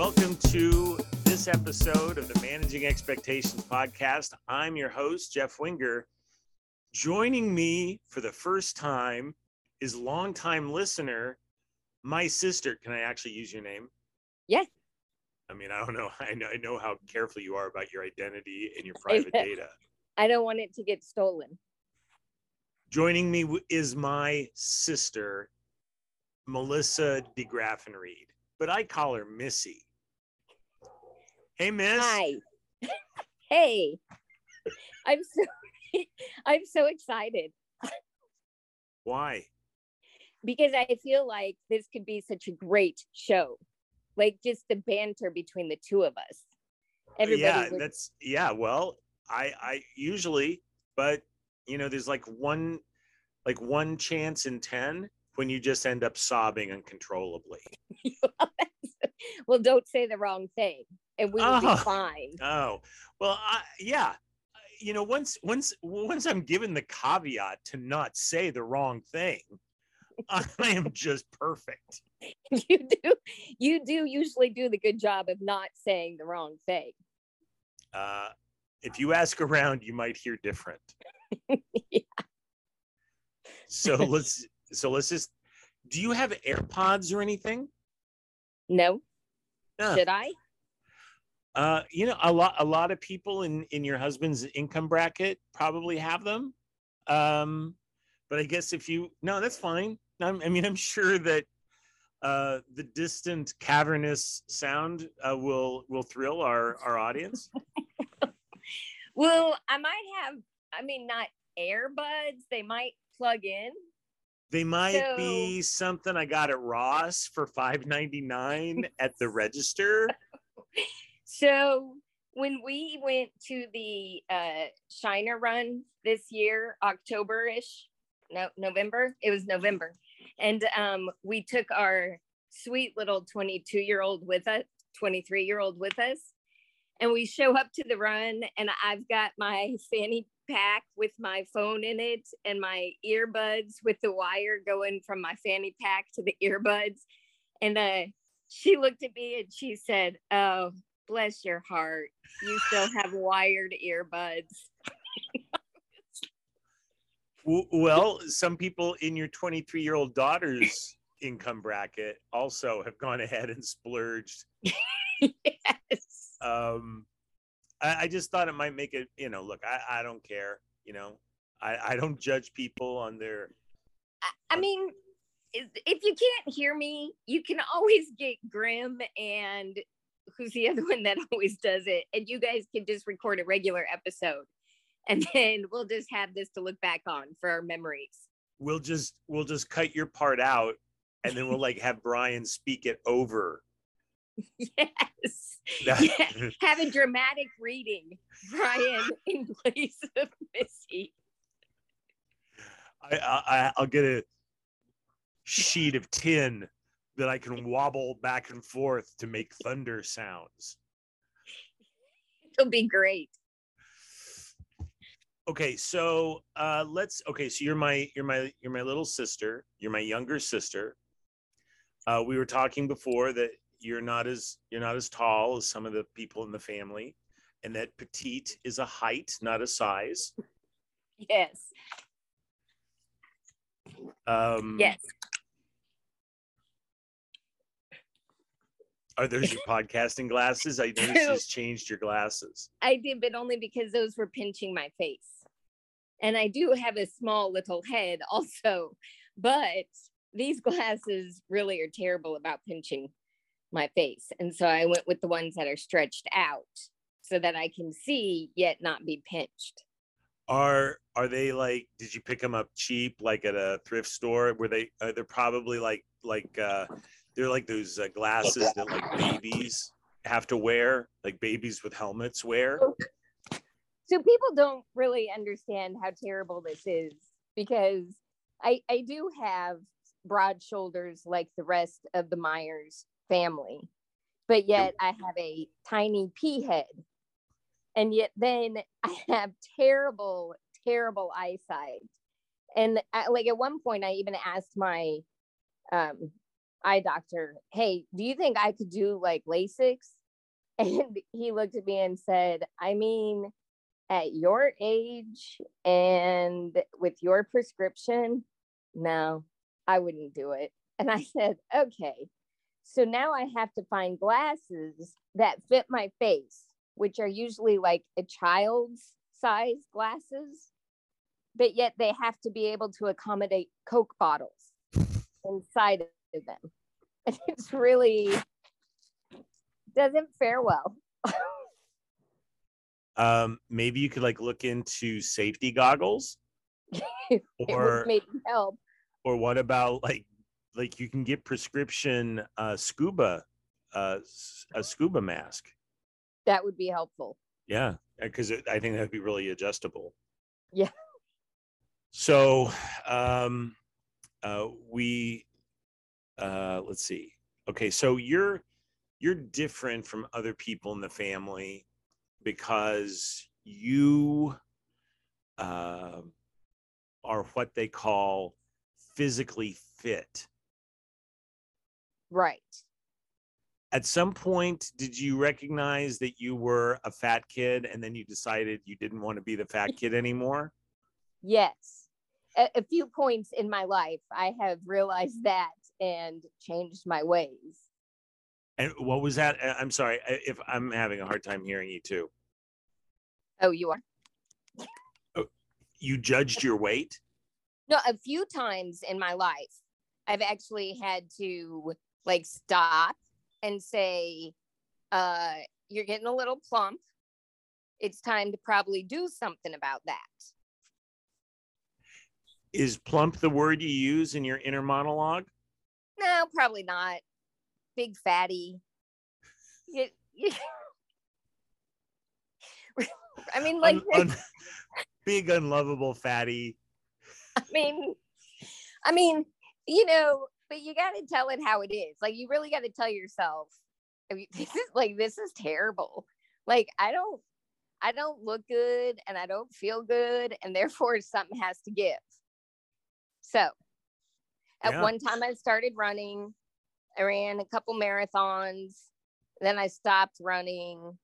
Welcome to this episode of the Managing Expectations podcast. I'm your host, Jeff Wenger. Joining me for the first time is longtime listener, my sister. Can I actually use your name? Yes. I mean, I don't know. I know, I know how careful you are about your identity and your private data. I don't want it to get stolen. Joining me is my sister, Melissa DeGraffenreid, but I call her Missy. Hey, Miss. Hi. hey. I'm so I'm so excited Why? because I feel like this could be such a great show. Like just the banter between the two of us. Everybody yeah, would, that's yeah. Well, I I usually, but you know, there's like one like one chance in ten when you just end up sobbing uncontrollably. well, don't say the wrong thing and we will Oh. be fine. Oh, well, I, yeah. You know, once once once I'm given the caveat to not say the wrong thing, I am just perfect. You do you do usually do the good job of not saying the wrong thing. Uh, if you ask around, you might hear different. Yeah. So let's so let's just. Do you have AirPods or anything? No, No. should I? Uh, you know, a lot a lot of people in in your husband's income bracket probably have them. Um, but I guess if you no, that's fine. I'm, I mean, I'm sure that uh, the distant cavernous sound uh, will will thrill our our audience. Well, I might have, I mean, not earbuds, they might plug in. They might So- be something I got at Ross for five ninety nine at the register. So when we went to the uh, Shiner run this year, October ish, no, November, it was November. And um, we took our sweet little 22 year old with us, 23 year old with us. And we show up to the run, and I've got my fanny pack with my phone in it and my earbuds with the wire going from my fanny pack to the earbuds. And uh, she looked at me and she said, Oh, bless your heart. You still have wired earbuds. Well, some people in your 23 year old daughter's income bracket also have gone ahead and splurged. yes. Um, I, I just thought it might make it, you know, look, I, I don't care, you know, I, I don't judge people on their, I, I mean, if if you can't hear me, you can always get Grim and who's the other one that always does it. And you guys can just record a regular episode. And then we'll just have this to look back on for our memories. we'll just, we'll just cut your part out and then we'll like have Brian speak it over. Yes. Yeah. Have a dramatic reading, Brian, in place of Missy. I, I, I'll get a sheet of tin that I can wobble back and forth to make thunder sounds. It'll be great. Okay, so uh, let's. Okay, so you're my you're my you're my little sister. You're my younger sister. Uh, we were talking before that you're not as you're not as tall as some of the people in the family, and that petite is a height, not a size. Yes. Um, Yes. Are those your podcasting glasses? I noticed you just changed your glasses. I did, but only because those were pinching my face. And I do have a small little head also, but these glasses really are terrible about pinching my face. And so I went with the ones that are stretched out so that I can see yet not be pinched. Are are they like? Did you pick them up cheap, like at a thrift store? Were they? Are they probably like like uh, they're like those uh, glasses that like babies have to wear, like babies with helmets wear. So people don't really understand how terrible this is because I I do have broad shoulders like the rest of the Myers family, but yet I have a tiny pea head. And yet then I have terrible, terrible eyesight. And I, like at one point I even asked my um eye doctor, Hey, do you think I could do like LASIK? And he looked at me and said, I mean, at your age and with your prescription, no, I wouldn't do it. And I said, okay. So now I have to find glasses that fit my face, which are usually like a child's size glasses, but yet they have to be able to accommodate Coke bottles inside of them. And it's really doesn't fare well. um, maybe you could like look into safety goggles, or maybe help. Or what about like like you can get prescription uh, scuba uh, a scuba mask. That would be helpful. Yeah, because I think that'd be really adjustable. Yeah. So, um, uh, we, uh, let's see. Okay, so you're you're different from other people in the family because you uh, are what they call physically fit. Right. At some point, did you recognize that you were a fat kid and then you decided you didn't want to be the fat kid anymore? Yes. A, a few points in my life, I have realized that and changed my ways. And what was that? I'm sorry if I'm having a hard time hearing you too. Oh, you are. Oh, you judged your weight? No, a few times in my life, I've actually had to like stop and say, uh, "You're getting a little plump. It's time to probably do something about that." Is plump the word you use in your inner monologue? No, probably not. Big fatty. You, you, I mean, like un, un, big unlovable fatty. I mean, I mean, you know, but you got to tell it how it is. Like you really got to tell yourself, I mean, this is like this is terrible. Like I don't, I don't look good, and I don't feel good, and therefore something has to give. So, at yeah. one time, I started running. I ran a couple marathons. Then I stopped running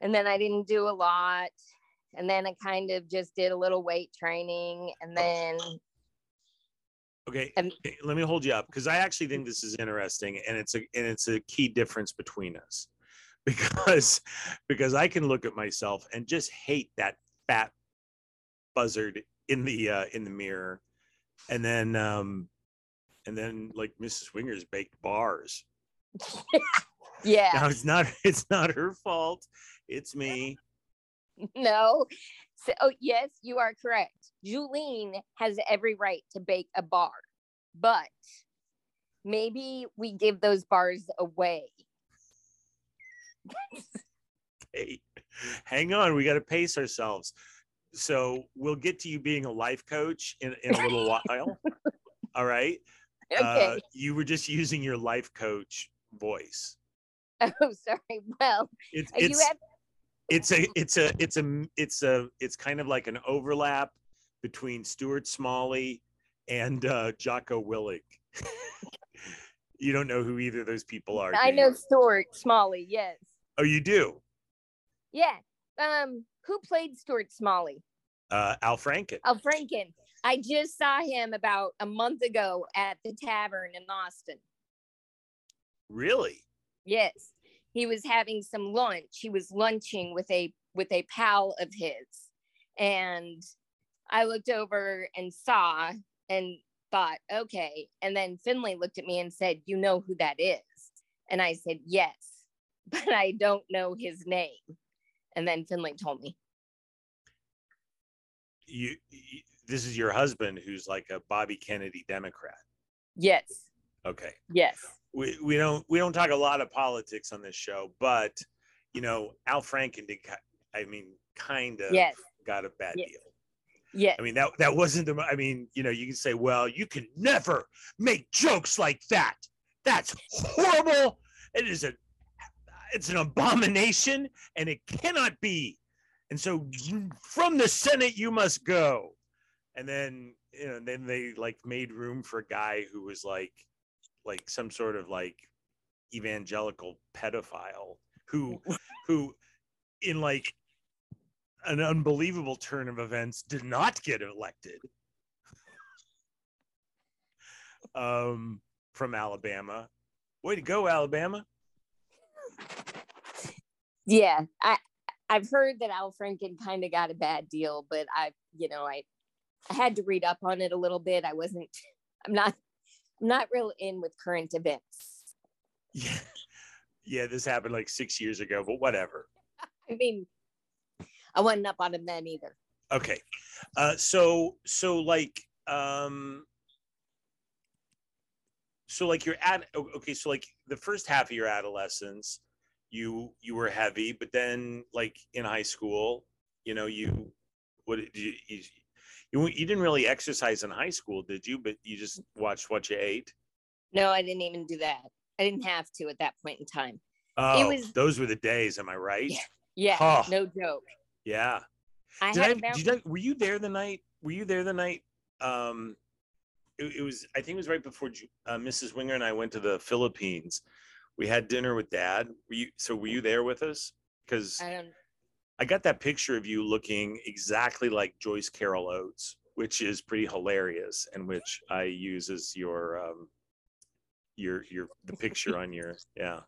and then I didn't do a lot. And then I kind of just did a little weight training and then Okay, and, let me hold you up because I actually think this is interesting and it's a and it's a key difference between us. Because because I can look at myself and just hate that fat buzzard in the uh in the mirror. And then um and then like Mrs. Wenger's baked bars. yeah. Now it's not it's not her fault. It's me. No. So, oh, yes, you are correct. Julene has every right to bake a bar, but maybe we give those bars away. okay. Hang on. We got to pace ourselves. So we'll get to you being a life coach in, in a little while. All right. Okay. Uh, you were just using your life coach voice. Oh, sorry. Well, it's, it's, have- it's a it's a it's a it's a it's kind of like an overlap between Stuart Smalley and uh, Jocko Willink. you don't know who either of those people are. I know Stuart Smalley. Yes. Oh, you do. Yeah. Um, who played Stuart Smalley? Uh, Al Franken. Al Franken. I just saw him about a month ago at the tavern in Austin. Really? Yes he was having some lunch he was lunching with a with a pal of his and i looked over and saw and thought okay and then finley looked at me and said you know who that is and i said yes but i don't know his name and then finley told me you, you this is your husband who's like a bobby kennedy democrat yes okay yes we, we don't we don't talk a lot of politics on this show, but you know, Al Franken did. I mean, kind of yes. got a bad yes. deal. Yeah. I mean that that wasn't the. I mean, you know, you can say, well, you can never make jokes like that. That's horrible. It is a. It's an abomination, and it cannot be. And so, from the Senate, you must go. And then, you know, then they like made room for a guy who was like like some sort of like evangelical pedophile who who in like an unbelievable turn of events did not get elected um from Alabama. Way to go, Alabama. Yeah, I I've heard that Al Franken kind of got a bad deal, but I, you know, I I had to read up on it a little bit. I wasn't I'm not I'm not real in with current events. Yeah. Yeah, this happened like 6 years ago, but whatever. I mean, I wasn't up on him then either. Okay. Uh so so like um so like you're at okay so like the first half of your adolescence you you were heavy but then like in high school you know you what did you, you you you didn't really exercise in high school did you but you just watched what you ate No, I didn't even do that. I didn't have to at that point in time. oh was- those were the days am i right Yeah. Yeah, Huh. no joke. yeah I did had I, about did I, were you there the night were you there the night um it, it was i think it was right before uh, mrs wenger and i went to the philippines we had dinner with dad. Were you so were you there with us? Because I i got that picture of you looking exactly like joyce carol oates which is pretty hilarious and which i use as your um your your the picture on your yeah.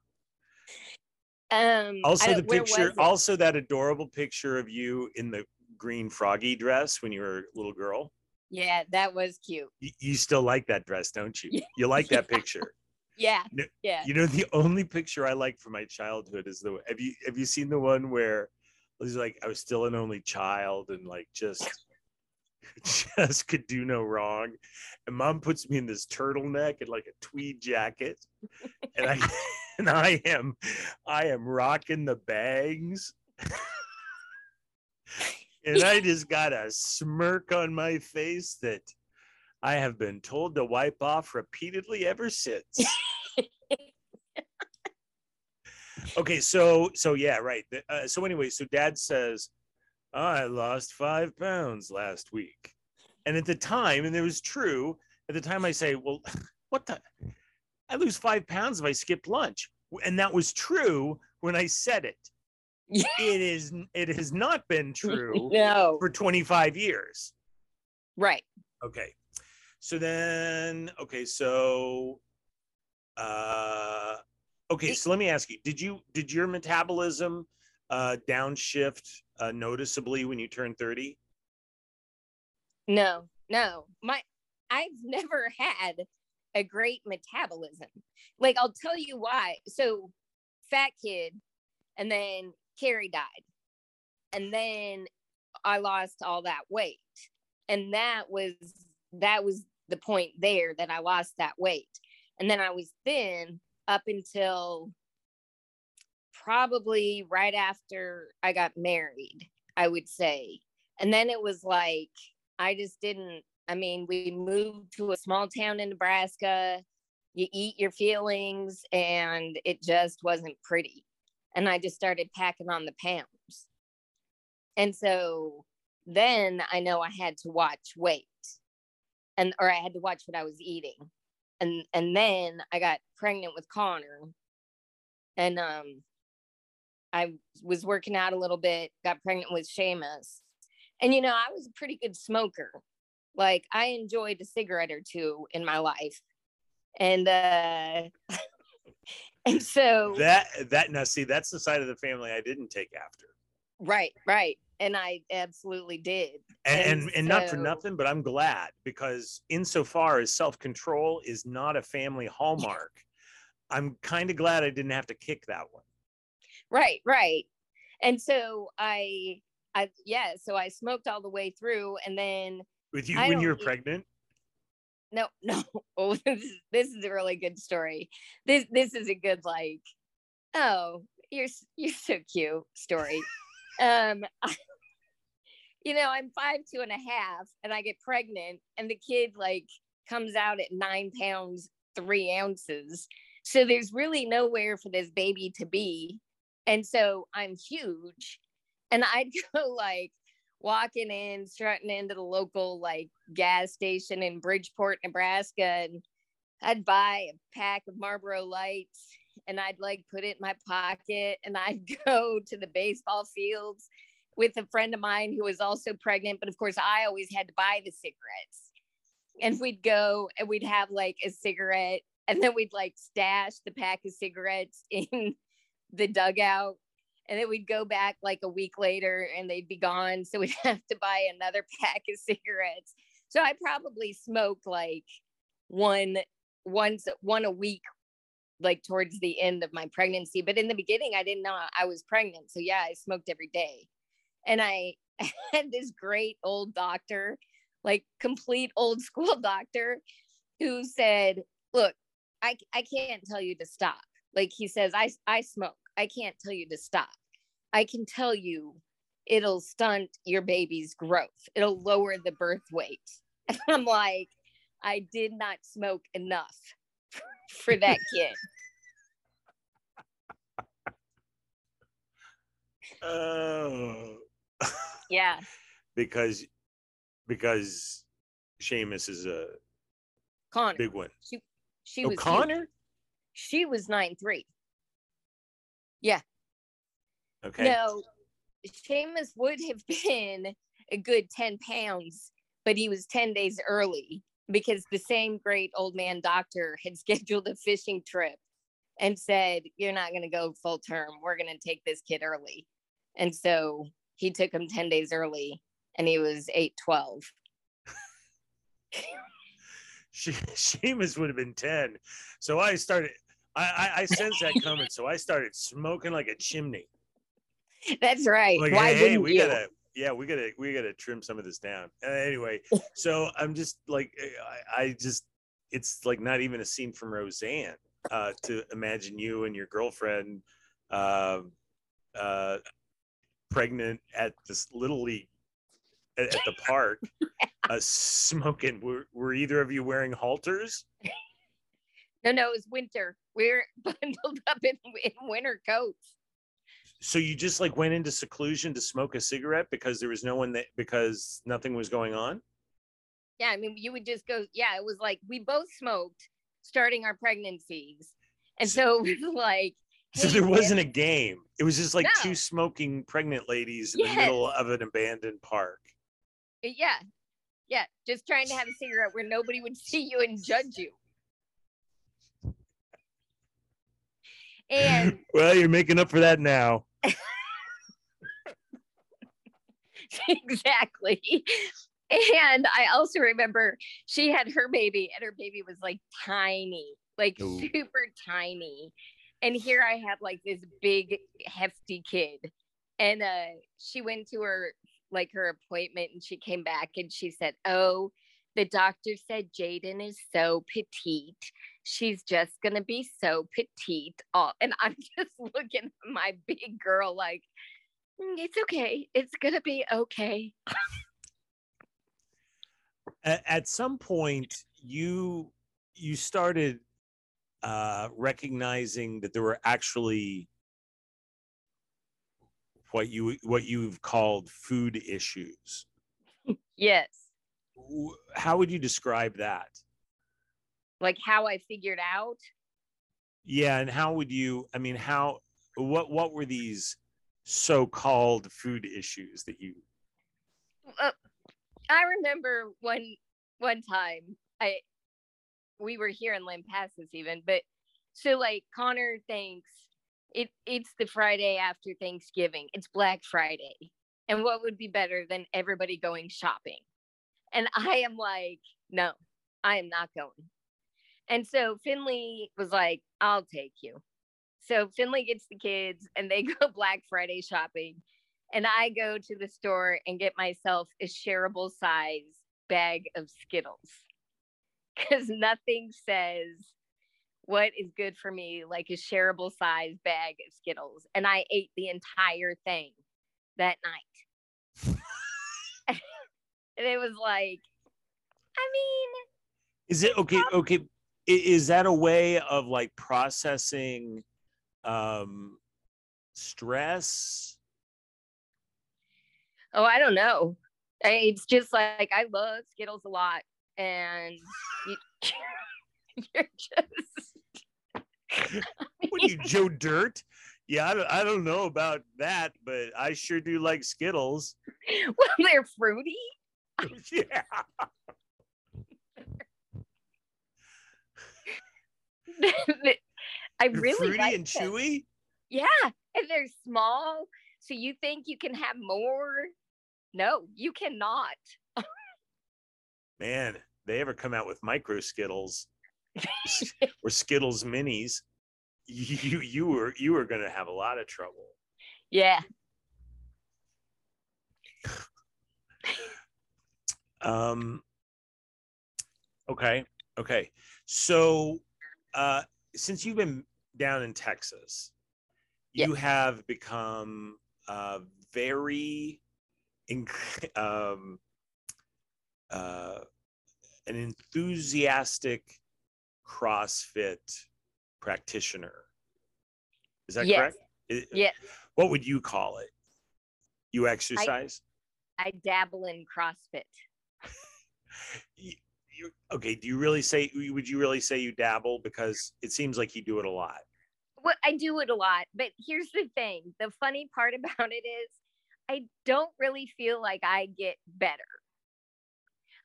Um also the picture also that adorable picture of you in the green froggy dress when you were a little girl. Yeah, that was cute. you, you still like that dress, don't you? You like that picture. Yeah. No, Yeah. You know, the only picture I like from my childhood is the have you have you seen the one where was like I was still an only child and like just just could do no wrong. And mom puts me in this turtleneck and like a tweed jacket. And I and I am I am rocking the bangs. and I just got a smirk on my face that I have been told to wipe off repeatedly ever since. Okay, so so yeah, right. Uh, so anyway, so Dad says, "I lost five pounds last week," and at the time, and it was true. At the time, I say, "Well, what the? I lose five pounds if I skip lunch," and that was true when I said it. Yeah. It is. It has not been true no. for 25 years. Right. Okay. So then, okay, so, uh, okay, so let me ask you: Did you did your metabolism uh, downshift uh, noticeably when you turned 30? No. No. My I've never had a great metabolism. Like I'll tell you why. So fat kid and then Carrie died. And then I lost all that weight. And that was that was the point there that I lost that weight. And then I was thin up until probably right after I got married, I would say. And then it was like I just didn't I mean, we moved to a small town in Nebraska. You eat your feelings and it just wasn't pretty. And I just started packing on the pounds. And so then I know I had to watch weight and or I had to watch what I was eating. And and then I got pregnant with Connor. And um I was working out a little bit, got pregnant with Seamus. And you know, I was a pretty good smoker. Like I enjoyed a cigarette or two in my life. And uh and so That that now see that's the side of the family I didn't take after, right, right. And I absolutely did. and and, And and not for nothing, but I'm glad because insofar as self control is not a family hallmark, I'm kind of glad I didn't have to kick that one. Right, right. And so I I yeah, so I smoked all the way through and then With you I when you were eat- pregnant, no, no. Oh, this is, this is a really good story. This this is a good like, oh, you're you're so cute story. um, you know, I'm five two and a half, and I get pregnant, and the kid like comes out at nine pounds three ounces. So there's really nowhere for this baby to be, and so I'm huge, and I'd go like walking in, strutting into the local like gas station in Bridgeport, Nebraska, and I'd buy a pack of Marlboro Lights and I'd like put it in my pocket and I'd go to the baseball fields with a friend of mine who was also pregnant. But of course, I always had to buy the cigarettes. And we'd go and we'd have like a cigarette and then we'd like stash the pack of cigarettes in the dugout. And then we'd go back like a week later and they'd be gone. So we'd have to buy another pack of cigarettes. So I probably smoked like one once one a week like towards the end of my pregnancy but in the beginning i didn't know i was pregnant so yeah i smoked every day and i had this great old doctor like complete old school doctor who said look i i can't tell you to stop. Like he says i i smoke. I can't tell you to stop. I can tell you it'll stunt your baby's growth. It'll lower the birth weight. And i'm like I did not smoke enough for that kid. Oh. Yeah. because because Seamus is a Connor. big one. She she Oh, was huge. Connor? She was nine three. Yeah. Okay. No, Seamus would have been a good 10 pounds, but he was 10 days early because the same great old man doctor had scheduled a fishing trip and said, You're not going to go full term. We're going to take this kid early. And so he took him 10 days early and he was 812. She, Seamus would have been 10. So I started, I, I, I sensed that coming. So I started smoking like a chimney. That's right. Like, Why hey, hey, wouldn't we you? gotta, yeah, we gotta, we gotta trim some of this down. Uh, anyway, so I'm just like, I, I just, it's like not even a scene from Roseanne uh, to imagine you and your girlfriend uh, uh, pregnant at this little league at, at the park, uh, smoking. Were, were either of you wearing halters? No, no, it was winter. We're bundled up in, in winter coats. So you just like went into seclusion to smoke a cigarette because there was no one that because nothing was going on. Yeah, I mean, you would just go, yeah, it was like we both smoked starting our pregnancies. And so it was like, So there wasn't a game. It was just like No. two smoking pregnant ladies in Yes. the middle of an abandoned park. Uh, yeah, yeah, just trying to have a cigarette where nobody would see you and judge you. And well, you're making up for that now. exactly. And I also remember she had her baby, and her baby was like tiny, like Ooh. super tiny. And here I have like this big, hefty kid. And uh, she went to her like her appointment, and she came back and she said, "Oh, the doctor said Jaden is so petite. She's just gonna be so petite." Oh, and I'm just looking at my big girl like, "Mm, it's okay. It's gonna be okay. At some point, you you started uh, recognizing that there were actually what you what you've called food issues. Yes. How would you describe that? Like how I figured out. Yeah, and how would you? I mean, how? What what were these so-called food issues that you? Uh, I remember one one time I we were here in Lampasas even, but so like Connor thinks it it's the Friday after Thanksgiving. It's Black Friday. And what would be better than everybody going shopping? And I am like, no, I am not going. And so Finley was like, I'll take you. So Finley gets the kids and they go Black Friday shopping and I go to the store and get myself a shareable size bag of Skittles because nothing says what is good for me like a shareable size bag of Skittles. And I ate the entire thing that night. and it was like, I mean, Is it okay? Okay, is that a way of like processing um stress? oh, I don't know. It's just like I love Skittles a lot. And you, You're just. what are you, Joe Dirt? Yeah, I don't, I don't know about that, but I sure do like Skittles. Well, they're fruity. yeah. I They're really fruity like and them. chewy. Yeah, and they're small. So you think you can have more? No, you cannot. Man, they ever come out with micro Skittles or Skittles minis, you you were you were gonna have a lot of trouble. Yeah. Um. Okay. Okay. So, uh, since you've been down in Texas, you have become uh, very, um, uh, an enthusiastic CrossFit practitioner. Is that Yes. correct? I- Yeah. What would you call it? You exercise? I dabble in CrossFit. you, you okay do you really say would you really say you dabble because it seems like you do it a lot Well, I do it a lot, but here's the thing. The funny part about it is I don't really feel like I get better.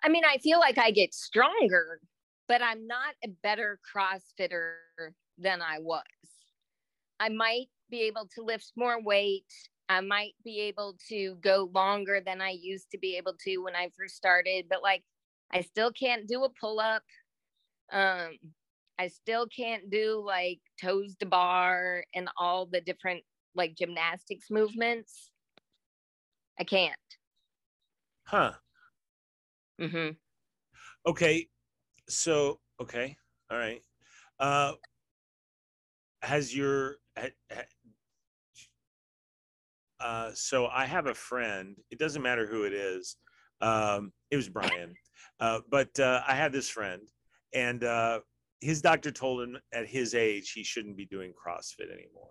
I mean, I feel like I get stronger, but I'm not a better CrossFitter than I was. I might be able to lift more weight. I might be able to go longer than I used to be able to when I first started, but like I still can't do a pull up. Um, I still can't do like toes to bar and all the different like gymnastics movements. I can't. huh hmm okay so okay all right. Uh has your uh so i have a friend it doesn't matter who it is um it was brian uh but uh i had this friend and uh his doctor told him at his age he shouldn't be doing crossfit anymore.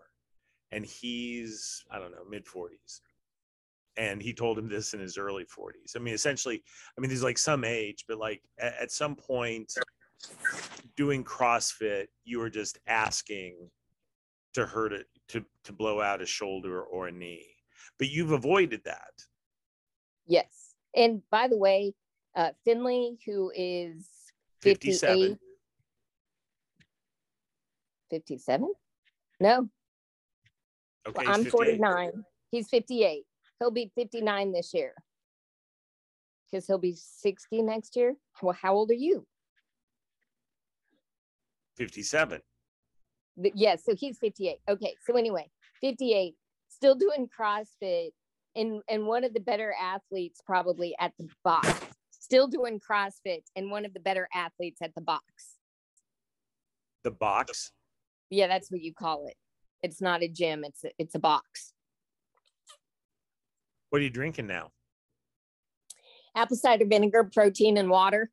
And he's i don't know mid 40s and he told him this in his early 40s i mean essentially i mean he's like some age but like at, at some point doing crossfit you were just asking to hurt it to to blow out a shoulder or a knee but you've avoided that Yes. And by the way, uh, Finley, who is 57 58, 57? No, okay well, I'm 58. 49. He's 58. He'll be 59 this year because he'll be 60 next year. Well, how old are you? 57 Th- Yes, so he's 58. Okay, so anyway, 58, still doing CrossFit, and and one of the better athletes probably at the box. Still doing CrossFit, and one of the better athletes at the box. the box Yeah, that's what you call it. It's not a gym. It's a, it's a box. What are you drinking now Apple cider vinegar, protein, and water.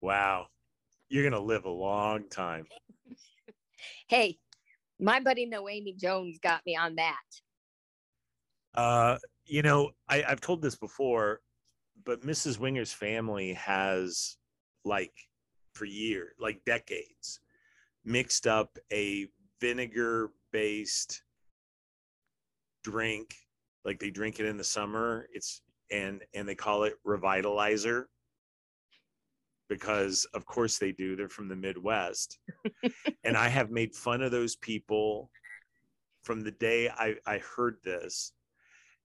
wow you're gonna live a long time Hey, my buddy Noemi Jones got me on that. Uh, you know, I, I've told this before, but Mrs. Wenger's family has, like, for years, like decades, mixed up a vinegar based drink. Like they drink it in the summer. It's and and they call it revitalizer because of course they do. They're from the Midwest. and I have made fun of those people from the day I, I heard this.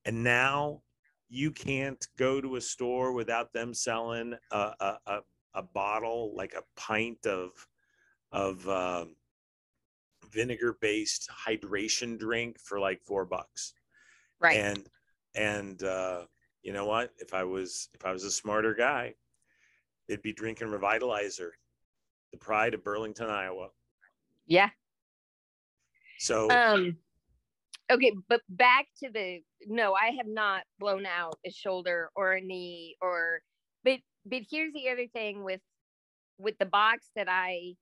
And now you can't go to a store without them selling a, a, a, a bottle, like a pint of of um, vinegar based hydration drink for like four bucks. Right. And and uh, you know what? If I was if I was a smarter guy, they'd be drinking Revitalizer, the pride of Burlington, Iowa. yeah. So Um. Okay, but back to the no, I have not blown out a shoulder or a knee or but but here's the other thing with with the box that I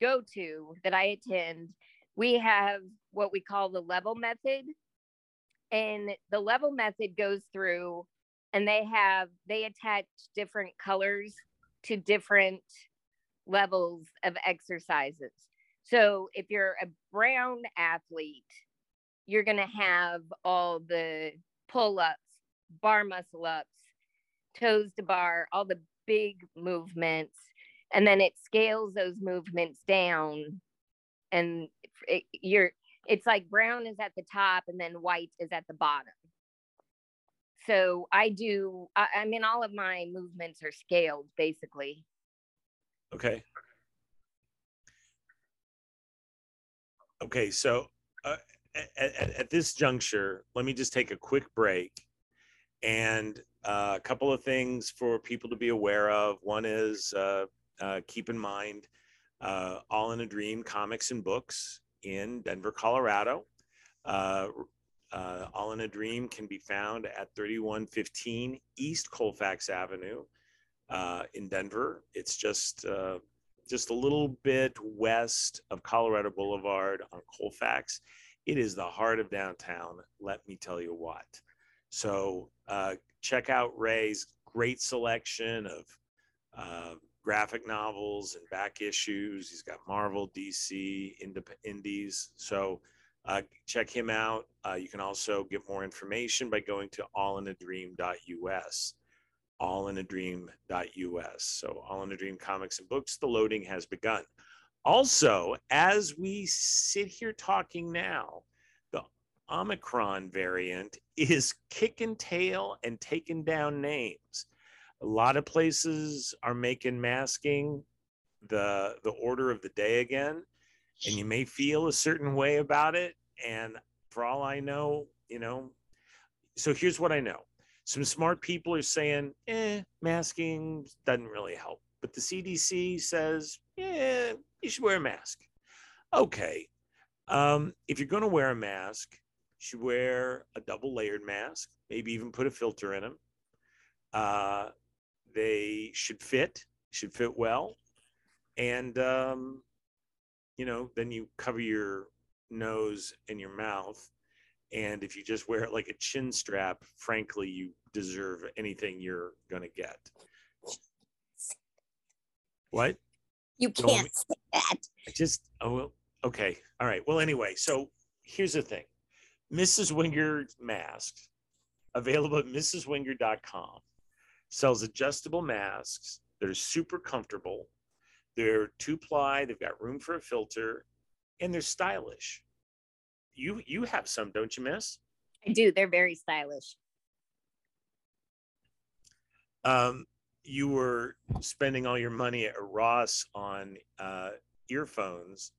go to that I attend, we have what we call the level method. And the level method goes through and they have they attach different colors to different levels of exercises. So if you're a brown athlete, you're going to have all the pull ups, bar muscle ups, toes to bar, all the big movements. And then it scales those movements down. And it, you're, it's like brown is at the top and then white is at the bottom. So I do, I, I mean, all of my movements are scaled basically. Okay. Okay, so uh, at, at, this juncture, let me just take a quick break and uh, a couple of things for people to be aware of. One is uh, uh keep in mind uh, All in a Dream comics and books in Denver, Colorado. Uh, All in a Dream can be found at 3115 East Colfax Avenue in Denver. It's just just a little bit west of Colorado Boulevard on Colfax. It is the heart of downtown. Let me tell you what. So uh, check out Ray's great selection of uh, graphic novels and back issues. He's got Marvel, DC, Indies. So uh, check him out. Uh, you can also get more information by going to allinadream.us allinadream.us. So, All in a Dream Comics and Books, the loading has begun. Also, as we sit here talking now, the Omicron variant is kicking tail and taking down names. A lot of places are making masking the the order of the day again, and you may feel a certain way about it. And for all I know, you know, so here's what I know some smart people are saying, eh, masking doesn't really help. But the CDC says, yeah, you should wear a mask. Okay. Um, if you're going to wear a mask, you should wear a double layered mask, maybe even put a filter in them. Uh, they should fit, should fit well. And, um, you know, then you cover your nose and your mouth and if you just wear it like a chin strap, frankly, you deserve anything you're going to get. What? You can't say that. I just, oh, well, okay. All right. Well, anyway, so here's the thing Mrs. Wenger mask available at mrswenger.com, sells adjustable masks that are super comfortable. They're two ply, they've got room for a filter, and they're stylish you you have some, don't you, Miss? I do. They're very stylish. Um, you were spending all your money at Ross on uh, earphones.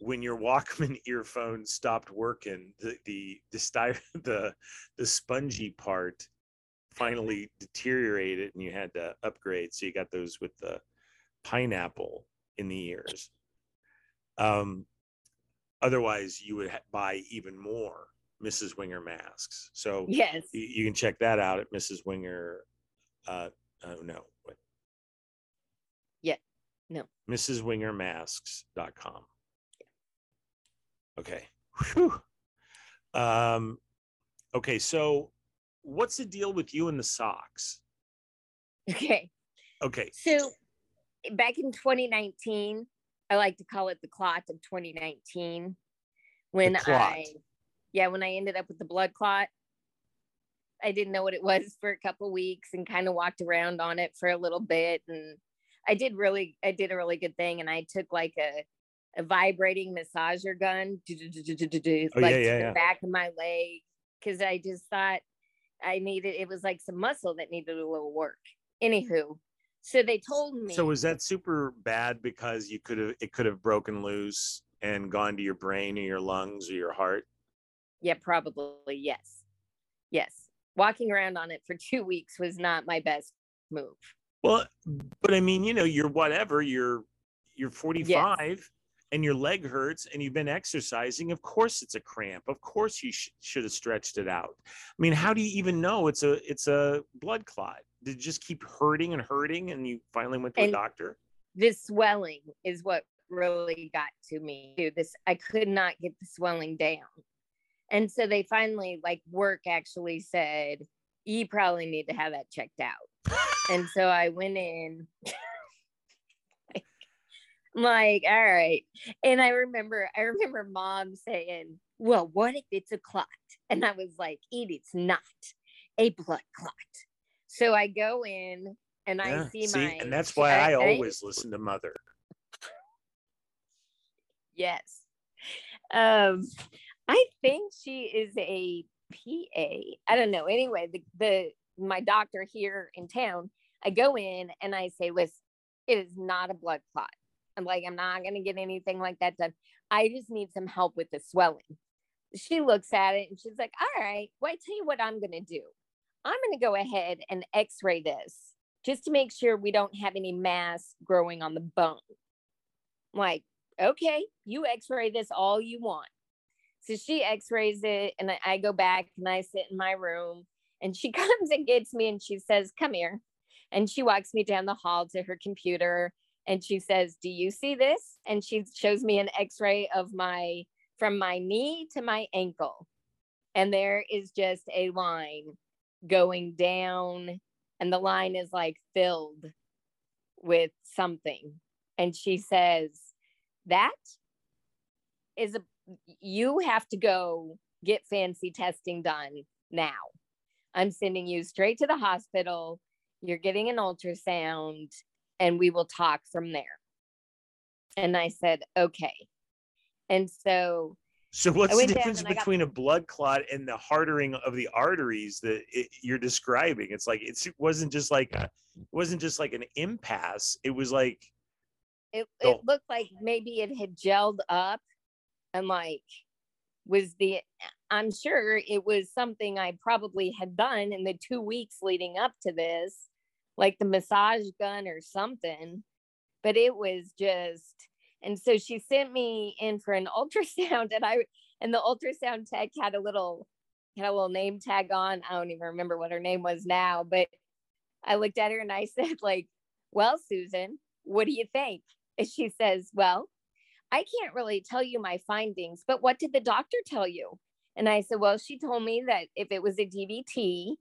When your Walkman earphones stopped working, the the the, sty- the the spongy part finally deteriorated, and you had to upgrade. So you got those with the pineapple in the ears. Um, otherwise you would buy even more Mrs. Wenger masks. So yes, you, you can check that out at Mrs. Wenger. Uh, oh no, what? Yeah, no. Mrs. Wenger Masks.com. Okay. Whew. Um, okay, so what's the deal with you and the socks? Okay. Okay. So back in 2019, I like to call it the clot of 2019 when I yeah, when I ended up with the blood clot. I didn't know what it was for a couple weeks and kind of walked around on it for a little bit and I did really I did a really good thing and I took like a a vibrating massager gun oh, like to the back of my leg because I just thought I needed it was like some muscle that needed a little work. Anywho, so they told me. So was that super bad because you could have it could have broken loose and gone to your brain or your lungs or your heart? Yeah, probably yes. Yes. Walking around on it for 2 weeks was not my best move. Well, but I mean, you know, you're whatever, you're you're 45 yes. And your leg hurts and you've been exercising, of course it's a cramp. Of course you sh- should have stretched it out. I mean, how do you even know it's a it's a blood clot? did it just keep hurting and hurting and you finally went to and a doctor this swelling is what really got to me this i could not get the swelling down and so they finally like work actually said you probably need to have that checked out and so I went in. I'm like, all right. And I remember, I remember mom saying, Well, what if it's a clot? And I was like, It is not a blood clot. So I go in and Yeah, I see, see, my and that's why I, I- I- always listen to mother. Yes. Um, I think she is a PA. I don't know. Anyway, the, the my doctor here in town, I go in and I say, listen, it is not a blood clot. I'm like, I'm not gonna get anything like that done. I just need some help with the swelling. She looks at it and she's like, All right, well, I tell you what I'm gonna do. I'm gonna go ahead and x-ray this just to make sure we don't have any mass growing on the bone. I'm like, okay, you x-ray this all you want. So she x-rays it and I go back and I sit in my room and she comes and gets me and she says, come here. And she walks me down the hall to her computer and she says, do you see this? And she shows me an x-ray of my, from my knee to my ankle. And there is just a line going down and the line is like filled with something. And she says, that is a you have to go get fancy testing done now. I'm sending you straight to the hospital. You're getting an ultrasound and we will talk from there. And I said, okay. And so So what's the difference and I got- between a blood clot and the hardening of the arteries that it, you're describing? It's like it's, it wasn't just like a, it wasn't just like an impasse. It was like it, Oh. it looked like maybe it had gelled up and like was the i'm sure it was something i probably had done in the two weeks leading up to this like the massage gun or something but it was just and so she sent me in for an ultrasound and i and the ultrasound tech had a little had a little name tag on i don't even remember what her name was now but i looked at her and i said like well susan what do you think and she says, Well, I can't really tell you my findings, but what did the doctor tell you? And I said, Well, she told me that if it was a DVT,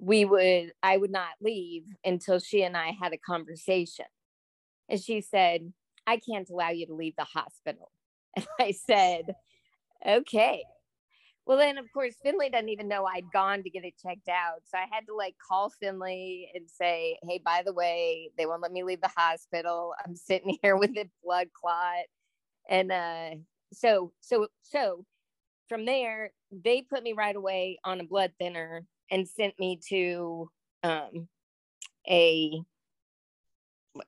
we would, I would not leave until she and I had a conversation. And she said, I can't allow you to leave the hospital. And I said, Okay. Well, then, of course, Finley doesn't even know I'd gone to get it checked out. So I had to like call Finley and say, hey, by the way, they won't let me leave the hospital. I'm sitting here with a blood clot. And uh, so, so, so from there, they put me right away on a blood thinner and sent me to um, a,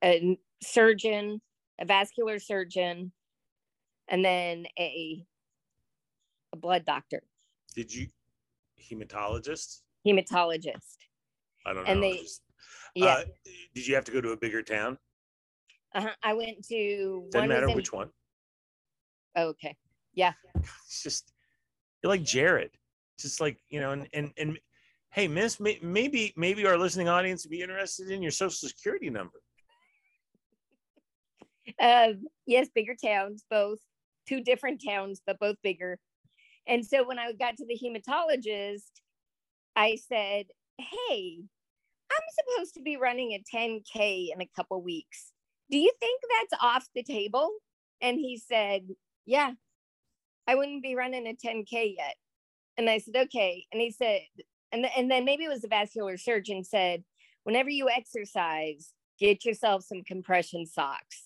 a surgeon, a vascular surgeon, and then a, a blood doctor, did you hematologist? hematologist. I don't And know. they- just- Yeah. uh, did you have to go to a bigger town? Uh-huh. I went to Doesn't matter in- which one. oh, okay. Yeah. It's just you're like Jared. Just like you know, and and and hey, Miss, maybe maybe our listening audience would be interested in your social security number. Um, yes, bigger towns, both two different towns, but both bigger. And so when I got to the hematologist, I said, Hey, I'm supposed to be running a 10K in a couple weeks. Do you think that's off the table? And he said, Yeah, I wouldn't be running a 10K yet. And I said, Okay. And he said, and, th- and then maybe it was the vascular surgeon said, Whenever you exercise, get yourself some compression socks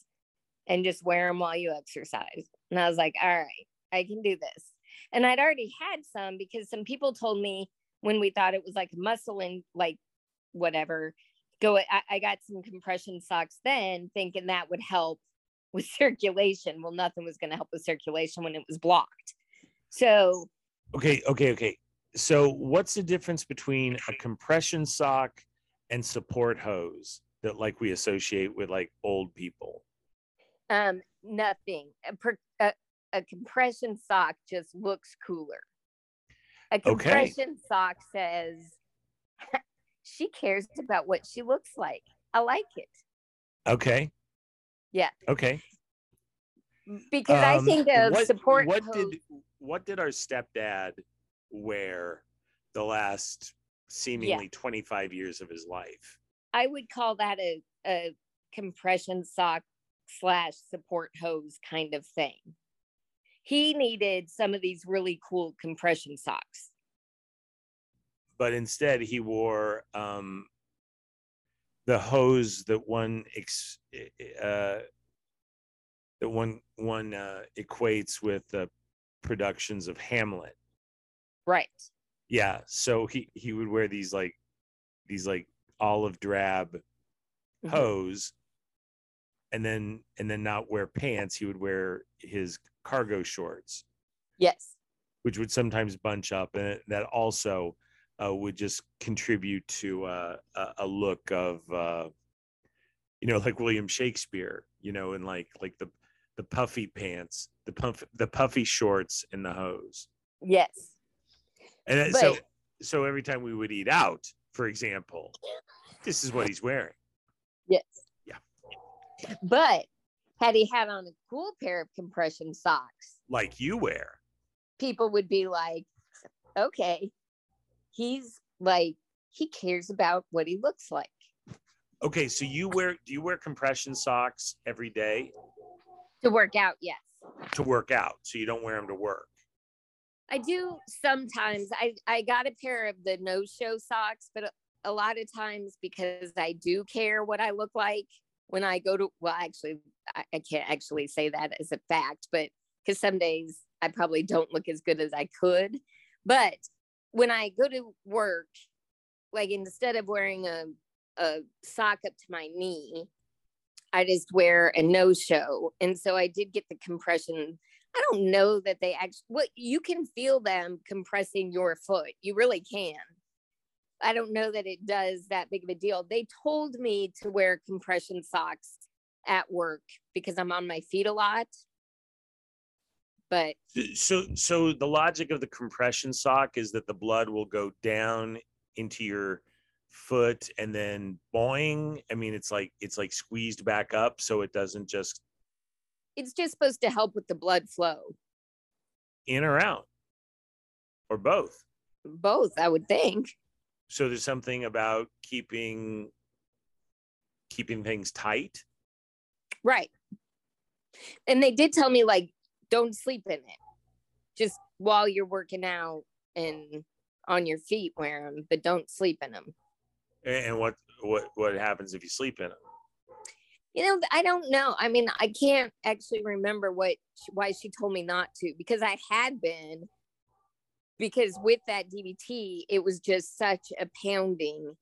and just wear them while you exercise. And I was like, all right, I can do this. And I'd already had some because some people told me when we thought it was like muscle and like whatever, go, I, I got some compression socks then thinking that would help with circulation. Well, nothing was going to help with circulation when it was blocked. So, Okay, okay, okay. So what's the difference between a compression sock and support hose that like we associate with like old people? um, nothing. A, per, a, a compression sock just looks cooler. A compression sock says she cares about what she looks like. I like it Okay. Yeah. Okay. because I Um, think of what, support. What hose- did what did our stepdad wear the last seemingly 25 years of his life? I would call that a, a compression sock slash support hose kind of thing. He needed some of these really cool compression socks. But instead, he wore um, the hose that one ex, uh, that one one uh, equates with the productions of Hamlet. Right. Yeah. So he he would wear these like these like olive drab Mhm. hose and then and then not wear pants he would wear his cargo shorts Yes. which would sometimes bunch up and it- that also uh, would just contribute to uh, a, a look of uh, you know like william shakespeare you know and like like the the puffy pants the puff the puffy shorts and the hose Yes. And then- so so every time we would eat out for example this is what he's wearing Yes. Yeah. But had he had on a cool pair of compression socks, like you wear people would be like, okay, he's like, he cares about what he looks like. Okay, so you wear do you wear compression socks every day To work out, yes. to work out? So you don't wear them to work. I do sometimes. I, I got a pair of the no show socks, but uh, a, a lot of times because I do care what I look like when I go to, well, actually, I, I can't actually say that as a fact, but because some days I probably don't look as good as I could. But when I go to work, like instead of wearing a, a sock up to my knee, I just wear a no show. And so I did get the compression I don't know that they actually what you can feel them compressing your foot. You really can. I don't know that it does that big of a deal. They told me to wear compression socks at work because I'm on my feet a lot. But So so the logic of the compression sock is that the blood will go down into your foot and then boing. I mean it's like it's like squeezed back up so it doesn't just it's just supposed to help with the blood flow. in or out. Or both. Both, I would think. So there's something about keeping keeping things tight. Right. And they did tell me like don't sleep in it. Just while you're working out and on your feet wear them, but don't sleep in them. And what what what happens if you sleep in them? You know, I don't know. I mean, I can't actually remember what why she told me not to because I had been because with that DVT, it was just such a pounding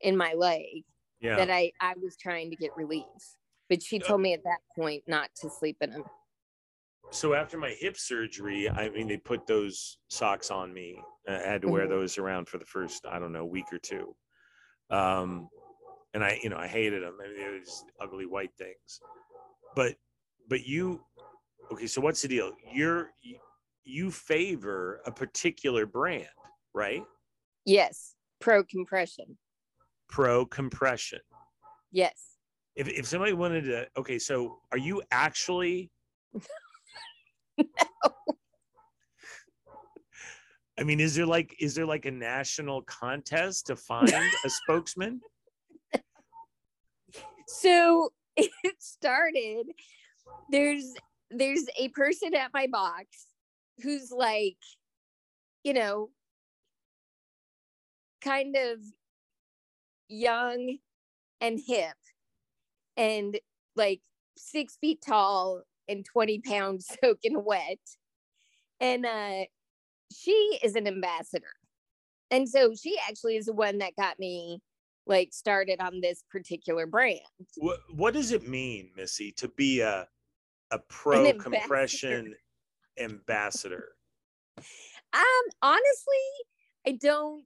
in my leg Yeah. that I I was trying to get relief. But she told me at that point not to sleep in them. so after my hip surgery, I mean, they put those socks on me. I had to wear Mhm. those around for the first, I don't know, week or two. Um, and I, you know, I hated them. I mean, they were just ugly white things. But, but you, okay. So what's the deal? You're you, you favor a particular brand, right? Yes, pro compression. Pro compression. Yes. If if somebody wanted to, okay. So are you actually? No. I mean, is there like is there like a national contest to find a spokesman? So it started. There's there's a person at my box who's like, you know, kind of young and hip and like six feet tall and 20 pounds soaking wet. And uh she is an ambassador. And so she actually is the one that got me like started on this particular brand. What what does it mean, Missy, to be a a pro ambassador. compression ambassador? Um, honestly, I don't.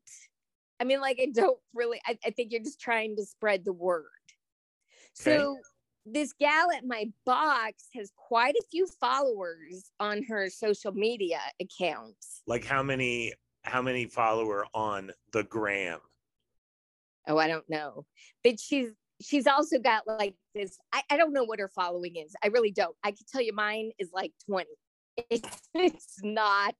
I mean, like, I don't really. I, I think you're just trying to spread the word. Okay. So this gal at my box has quite a few followers on her social media accounts. Like how many how many follower on the gram? Oh, I don't know, but she's she's also got like this. I, I don't know what her following is. I really don't. I can tell you, mine is like twenty. It's, it's not.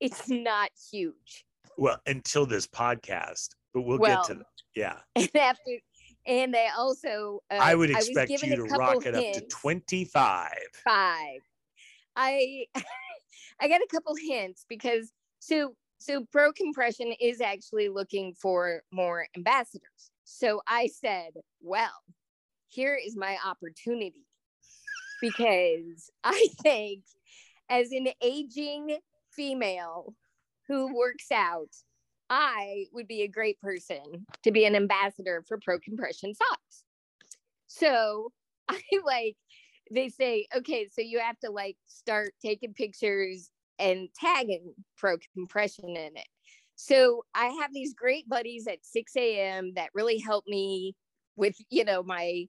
It's not huge. Well, until this podcast, but we'll Well, get to that. Yeah. and after and they also uh, I would expect given you to rock it up to 25. five. I I got a couple hints because so so pro compression is actually looking for more ambassadors. So I said, well, here is my opportunity because I think as an aging female who works out, I would be a great person to be an ambassador for pro compression socks. So I like they say, okay, so you have to like start taking pictures and tagging pro compression in it. So I have these great buddies at 6 a.m. that really help me with, you know, my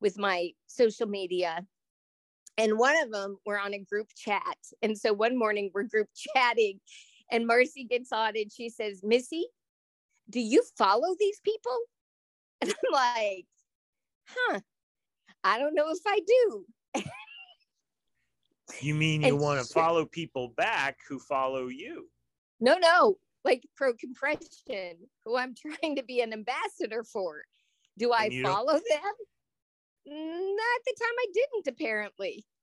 with my social media. And one of them, we're on a group chat. And so one morning we're group chatting, and Marcy gets on and she says, Missy, do you follow these people? And I'm like, huh, I don't know if I do. You mean you want to follow people back who follow you? No, no, like pro compression, who I'm trying to be an ambassador for. Do I you don't- follow them? Not at the time I didn't, apparently.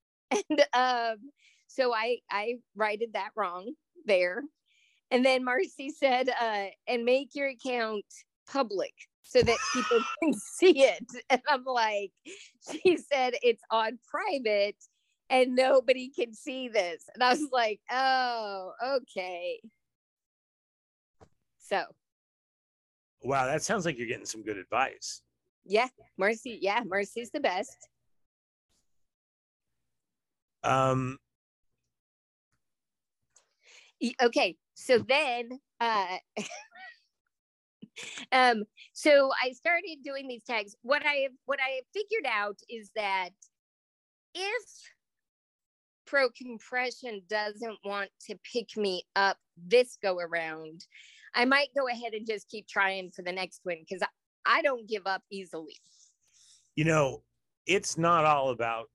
And um, so I I righted that wrong there. And then Marcy said, uh, and make your account public so that people can see it. And I'm like, she said it's on private and nobody can see this. And I was like, oh, okay. So Wow, that sounds like you're getting some good advice. yeah, Marcy, yeah, Marcy's the best. Um, okay so then uh um so i started doing these tags what i have what i figured out is that if pro compression doesn't want to pick me up this go around i might go ahead and just keep trying for the next one because I, I don't give up easily you know, it's not all about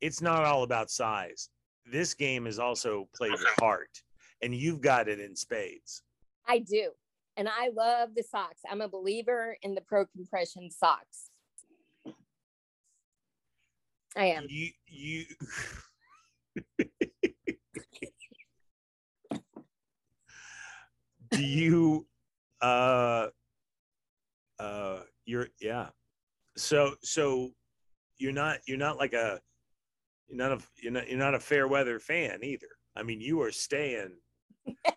it's not all about size. This game is also played with heart, and you've got it in spades. i do and i love the socks i'm a believer in the pro compression socks i am You you do you uh uh you're yeah so so you're not you're not like a you're not a you're not you're not a fair weather fan either i mean you are staying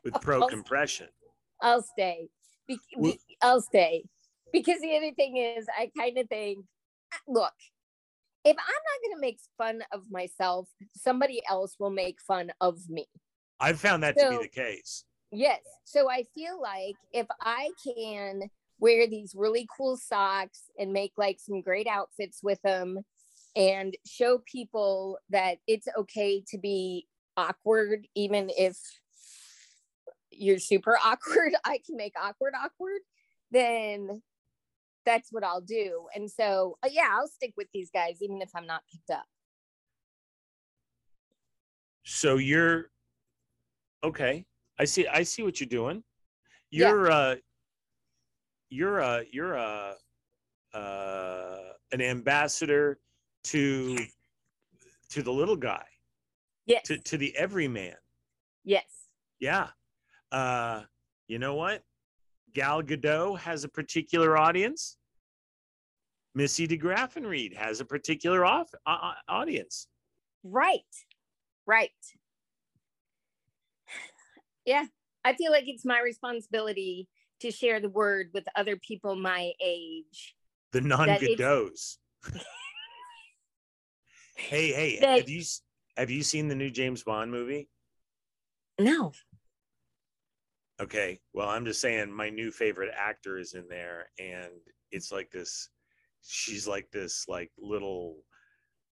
with pro I'll- compression I'll stay. Be- Well- I'll stay. Because the other thing is, I kind of think, look, if I'm not going to make fun of myself, somebody else will make fun of me. i've found that to be the case Yes. So I feel like if I can wear these really cool socks and make like some great outfits with them and show people that it's okay to be awkward, even if you're super awkward, I can make awkward awkward, then that's what I'll do. And so, uh, yeah, I'll stick with these guys, even if I'm not picked up. so you're okay i see i see what you're doing you're uh you're uh you're uh uh an ambassador to to the little guy Yes. to to the everyman yes. yeah uh you know what gal gadot has a particular audience missy de Graffenried has a particular off, uh, audience Right. Right. Yeah. I feel like it's my responsibility to share the word with other people my age. the non-gadots hey hey That- have you have you seen the new james bond movie No. Okay. Well, I'm just saying my new favorite actor is in there and it's like this she's like this like little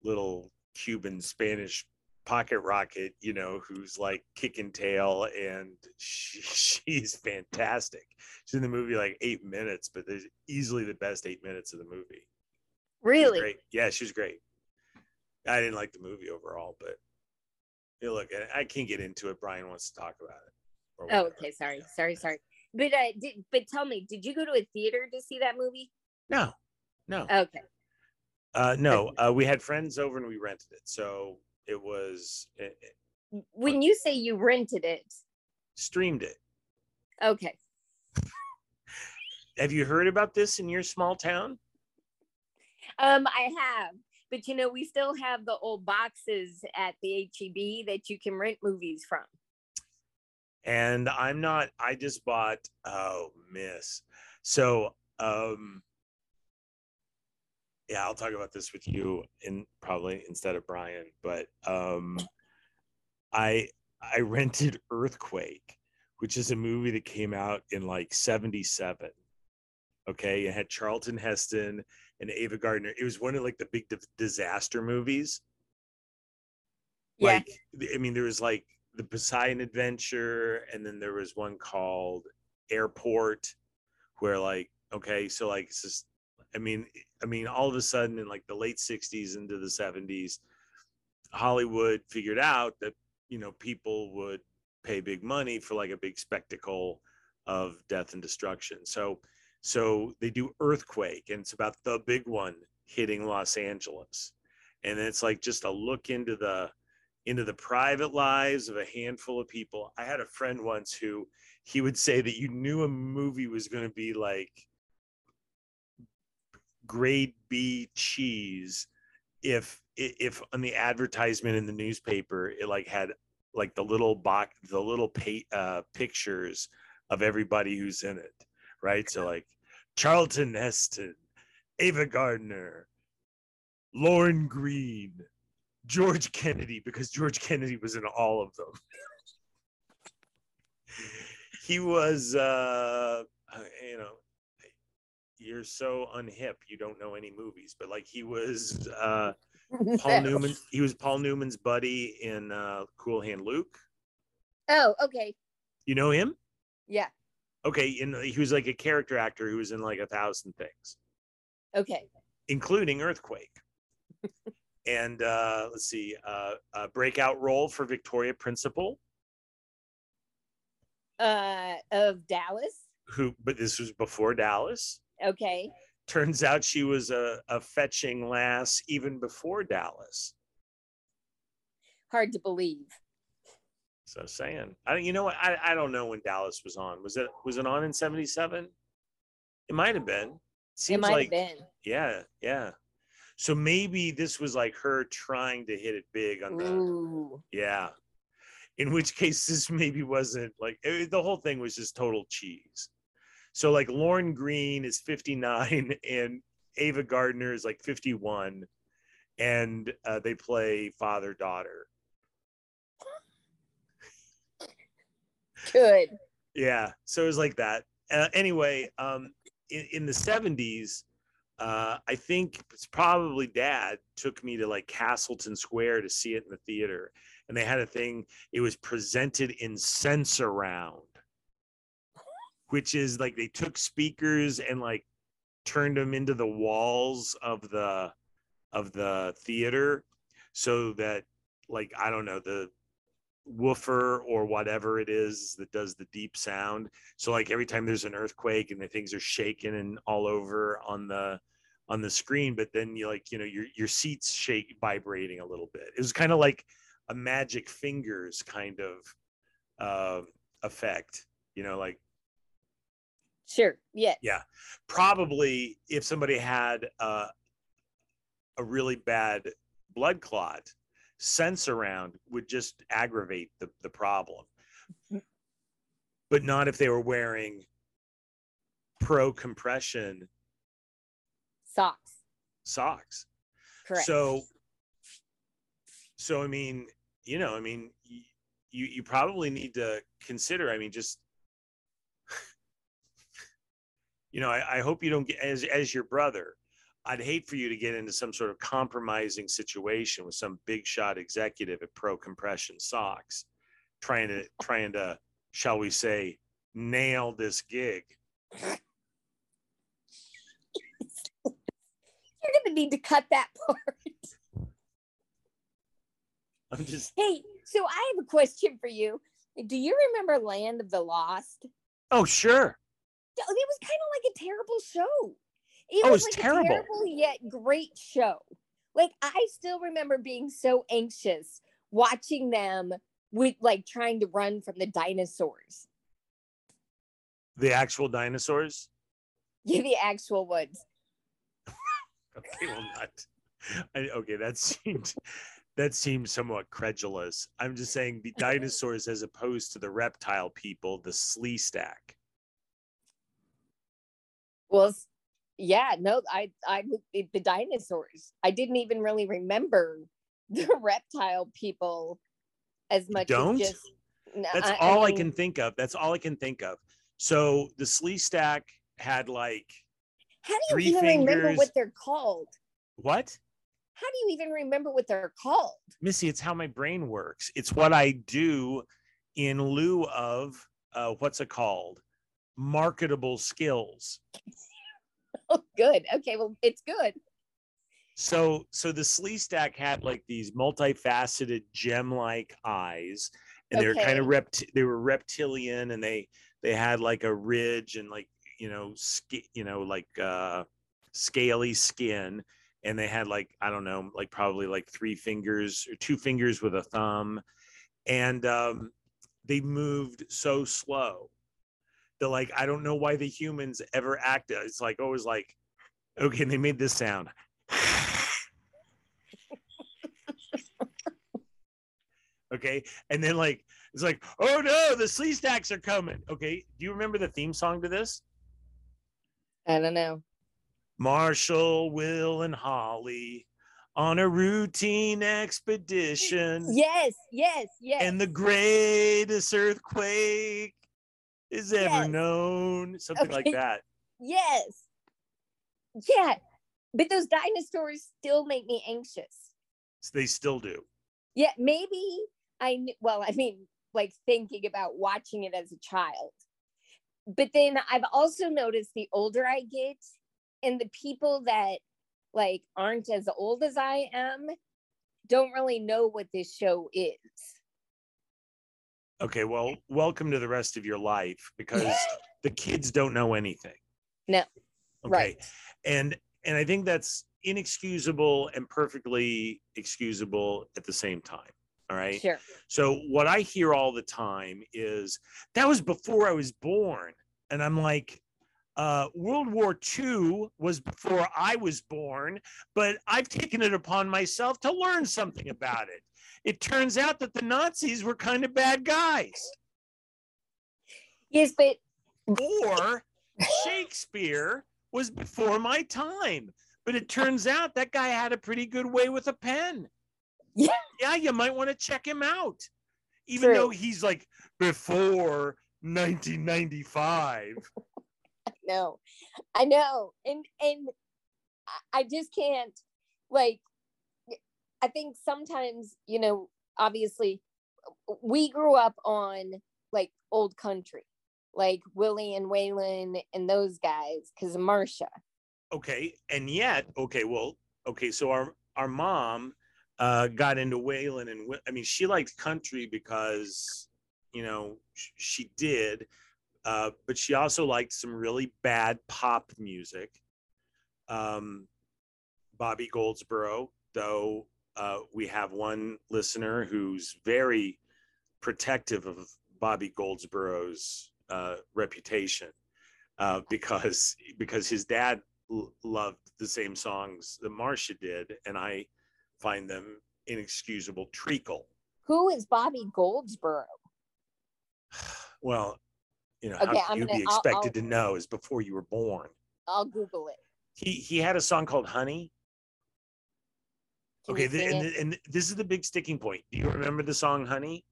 little Cuban Spanish pocket rocket, you know, who's like kicking tail and she, she's fantastic. She's in the movie like 8 minutes, but there's easily the best 8 minutes of the movie. Really? Great. Yeah, she was great. I didn't like the movie overall, but you know, look, I- I can't get into it. Brian wants to talk about it. Oh, okay. Sorry. Sorry. Sorry. But uh, did, but tell me, did you go to a theater to see that movie? No, no, Okay. uh, no. Uh, we had friends over and we rented it, so it was it, it When you say you rented it, streamed it. okay. Have you heard about this in your small town? Um, I have, but you know, we still have the old boxes at the HEB that you can rent movies from. And I'm not. I just bought. Oh, miss. So, um, yeah, I'll talk about this with you in probably instead of Brian. But um, I I rented Earthquake, which is a movie that came out in like '77. Okay, it had Charlton Heston and Ava Gardner. It was one of like the big di- disaster movies. Yeah. Like, I mean, there was like the Poseidon Adventure, and then there was one called Airport, where like, okay, so like it's just, I mean, I mean, all of a sudden in like the late '60s into the '70s, Hollywood figured out that you know people would pay big money for like a big spectacle of death and destruction. So, so they do Earthquake, and it's about the big one hitting Los Angeles, and it's like just a look into the into the private lives of a handful of people. I had a friend once who he would say that you knew a movie was going to be like grade B cheese if if on the advertisement in the newspaper it like had like the little box the little pa- uh, pictures of everybody who's in it right so like charlton heston ava gardner lorne greene george kennedy because george kennedy was in all of them he was uh uh, you know you're so unhip you don't know any movies but like he was uh paul newman he was paul newman's buddy in uh cool hand luke Oh, okay. you know him Yeah. okay and he was like a character actor who was in like a thousand things Okay. including earthquake and uh let's see uh a breakout role for victoria principal Uh, of Dallas. who but this was before dallas Okay. turns out she was a, a fetching lass even before dallas Hard to believe. So saying, I you know what? I, I don't know when Dallas was on. Was it was it on in '77? It might have been. Seems It might like have been. yeah, yeah. So maybe this was like her trying to hit it big on the Ooh. yeah. In which case, this maybe wasn't like it, the whole thing was just total cheese. So like Lorne Greene is 59 and Ava Gardner is like 51, and uh, they play father daughter. Good. yeah so it was like that uh, anyway um in, in the 70s uh i think it's probably dad took me to like castleton square to see it in the theater and they had a thing it was presented in Sensurround which is like they took speakers and like turned them into the walls of the of the theater so that like i don't know the woofer or whatever it is that does the deep sound. So like every time there's an earthquake and the things are shaking and all over on the on the screen, but then you like, you know, your your seats shake vibrating a little bit. It was kind of like a magic fingers kind of uh effect, you know, like Sure. Yeah. yeah. Probably if somebody had uh, a really bad blood clot, Sensurround would just aggravate the, the problem. But not if they were wearing pro compression Socks. socks. Correct. So, so I mean, you know, I mean, you you probably need to consider. I mean, just you know, I, I hope you don't get as as your brother. I'd hate for you to get into some sort of compromising situation with some big shot executive at Pro Compression Socks, trying to trying to, shall we say, nail this gig. You're gonna need to cut that part. I'm just Hey, so I have a question for you. Do you remember Land of the Lost? Oh, sure. it was kind of like a terrible show. It Oh, was it's like terrible. a terrible yet great show. Like I still remember being so anxious watching them with like trying to run from the dinosaurs. The actual dinosaurs. Yeah, the actual ones. Okay, well, not. I, okay, that seemed that seems somewhat credulous. I'm just saying the dinosaurs as opposed to the reptile people, the Sleestak. Well, yeah, no, I, I, the dinosaurs. I didn't even really remember the reptile people as much. don't? As just, That's all I, mean, can think of. That's all I can think of. So the Sleestak had like How do you three even remember what they're called? what? How do you even remember what they're called? Missy, it's how my brain works. It's what I do in lieu of uh, what's it called? Marketable skills. Oh, good. Okay, well, it's good. So so the Sleestak had like these multifaceted gem-like eyes, and they were kind of Okay. rept they were reptilian, and they they had like a ridge and like you know sk- you know like uh scaly skin and they had like i don't know like probably like three fingers or two fingers with a thumb and um they moved so slow that like i don't know why the humans ever act. it's like always like okay and they made this sound okay and then like it's like oh no the Sleestaks are coming okay do you remember the theme song to this I don't know. Marshall, Will, and Holly on a routine expedition. Yes, yes, yes. And the greatest earthquake is ever Yes. known. Something like that. yes. Yeah. But those dinosaurs still make me anxious. They still do. Yeah, maybe I well, I mean, like thinking about watching it as a child. But then I've also noticed the older I get and the people that like aren't as old as I am don't really know what this show is. Okay, well, welcome to the rest of your life because the kids don't know anything. No. Okay. Right. And and I think that's inexcusable and perfectly excusable at the same time. All right. Sure. So what I hear all the time is that was before I was born. And I'm like, uh, World War II was before I was born, but I've taken it upon myself to learn something about it. It turns out that the Nazis were kind of bad guys, Yes, but or Shakespeare was before my time. But it turns out that guy had a pretty good way with a pen. Yeah. Yeah, you might want to check him out. Even True. though he's like before 1995. no i know and and I- i just can't like i think sometimes you know obviously we grew up on like old country like willie and waylon and those guys because of marsha Okay, and yet, okay, well, okay, so our our mom uh got into Waylon and I mean she liked country because you know sh- she did uh but she also liked some really bad pop music. Um Bobby Goldsboro, though uh we have one listener who's very protective of Bobby Goldsboro's uh reputation uh because because his dad l- loved the same songs that Marcia did, and I find them inexcusable treacle. who is bobby goldsboro Well, you know, Okay, how you gonna- be I'll- expected I'll- to know is before you were born. i'll google it He he had a song called Honey. Can okay, you th- sing and, it? th- and this is the big sticking point. Do you remember the song Honey?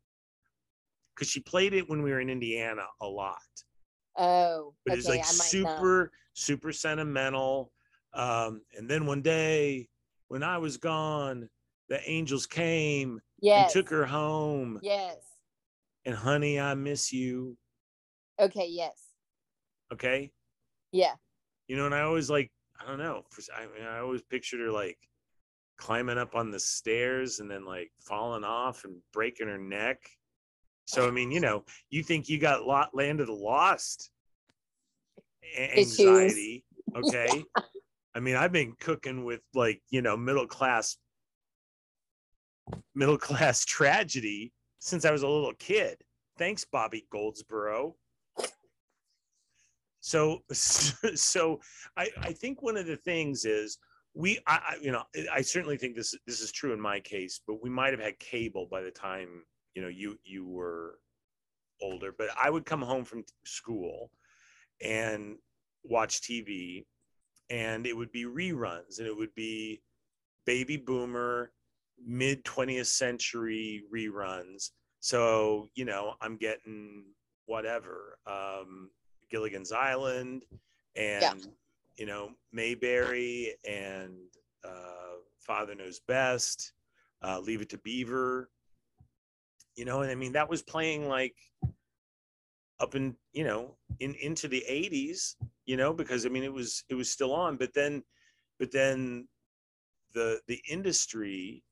Because she played it when we were in Indiana a lot. oh but okay it's like i might not. super super sentimental um and then one day when i was gone the angels came yes. and took her home. Yes. And honey i miss you. Okay yes. Okay? Yeah. You know and i always like i don't know. I mean, I always pictured her like climbing up on the stairs and then like falling off and breaking her neck. So I mean, you know, you think you got lot landed lost. Anxiety, okay? I mean, I've been cooking with like, you know, middle class middle class tragedy since I was a little kid. Thanks, Bobby Goldsboro. So, so I, I think one of the things is we, I, I, you know, I certainly think this this is true in my case, but we might have had cable by the time you know you you were older. But I would come home from school and watch TV, and it would be reruns, and it would be baby boomer, mid 20th century reruns. So, you know, I'm getting whatever, um, Gilligan's Island and, Yeah. you know, Mayberry and uh, Father Knows Best, uh, Leave It to Beaver. You know, and I mean, that was playing like up in, you know, in into the 80s, you know, because I mean, it was, it was still on, but then, but then the the industry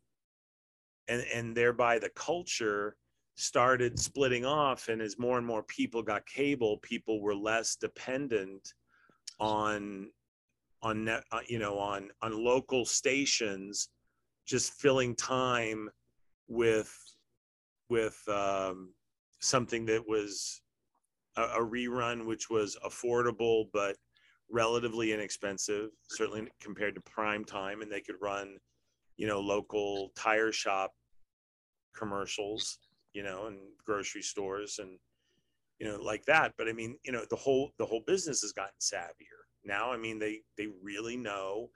and and thereby the culture started splitting off and as more and more people got cable people were less dependent on on net, uh, you know on on local stations just filling time with with um, something that was a, a rerun which was affordable but relatively inexpensive certainly compared to prime time and they could run you know local tire shop commercials you know and grocery stores and you know like that. But i mean you know the whole the whole business has gotten savvier. Now i mean they they really know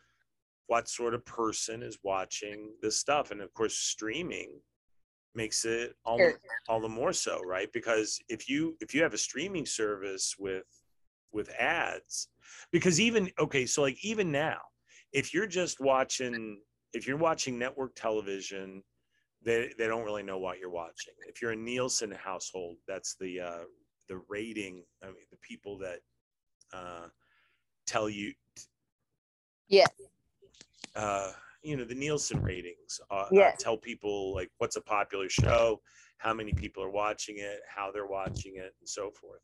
what sort of person is watching this stuff. And of course streaming makes it all, Sure. all the more so right? Because if you if you have a streaming service with with ads because even okay so like even now if you're just watching if you're watching network television they they don't really know what you're watching. If you're a nielsen household that's the uh the rating i mean the people that uh tell you yeah. Uh you know the nielsen ratings uh, uh, tell people like what's a popular show how many people are watching it how they're watching it and so forth.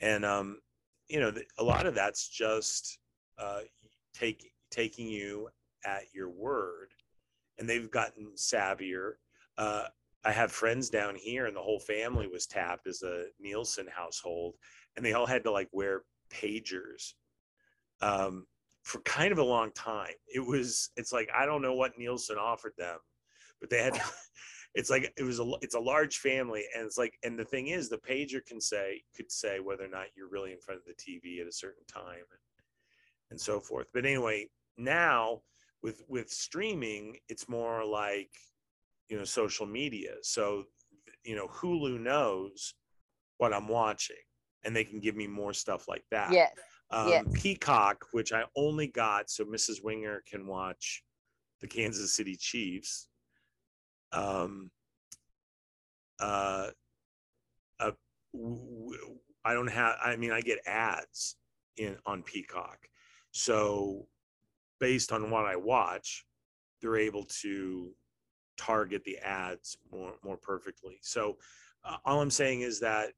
And um you know the, a lot of that's just uh take taking you at your word and they've gotten savvier. Uh i have friends down here and the whole family was tapped as a nielsen household and they all had to like wear pagers. Um for kind of a long time. It was it's like i don't know what nielsen offered them but they had it's like it was a it's a large family and it's like and the thing is the pager can say could say whether or not you're really in front of the tv at a certain time and, and so forth. But anyway now with with streaming it's more like you know social media. So you know hulu knows what i'm watching and they can give me more stuff like that. Yes. Um, Yes. Peacock, which I only got so Mrs. Wenger can watch the Kansas City Chiefs. Um, uh, uh, I don't have. I mean, I get ads in on Peacock, so based on what I watch, they're able to target the ads more more perfectly. So uh, all I'm saying is that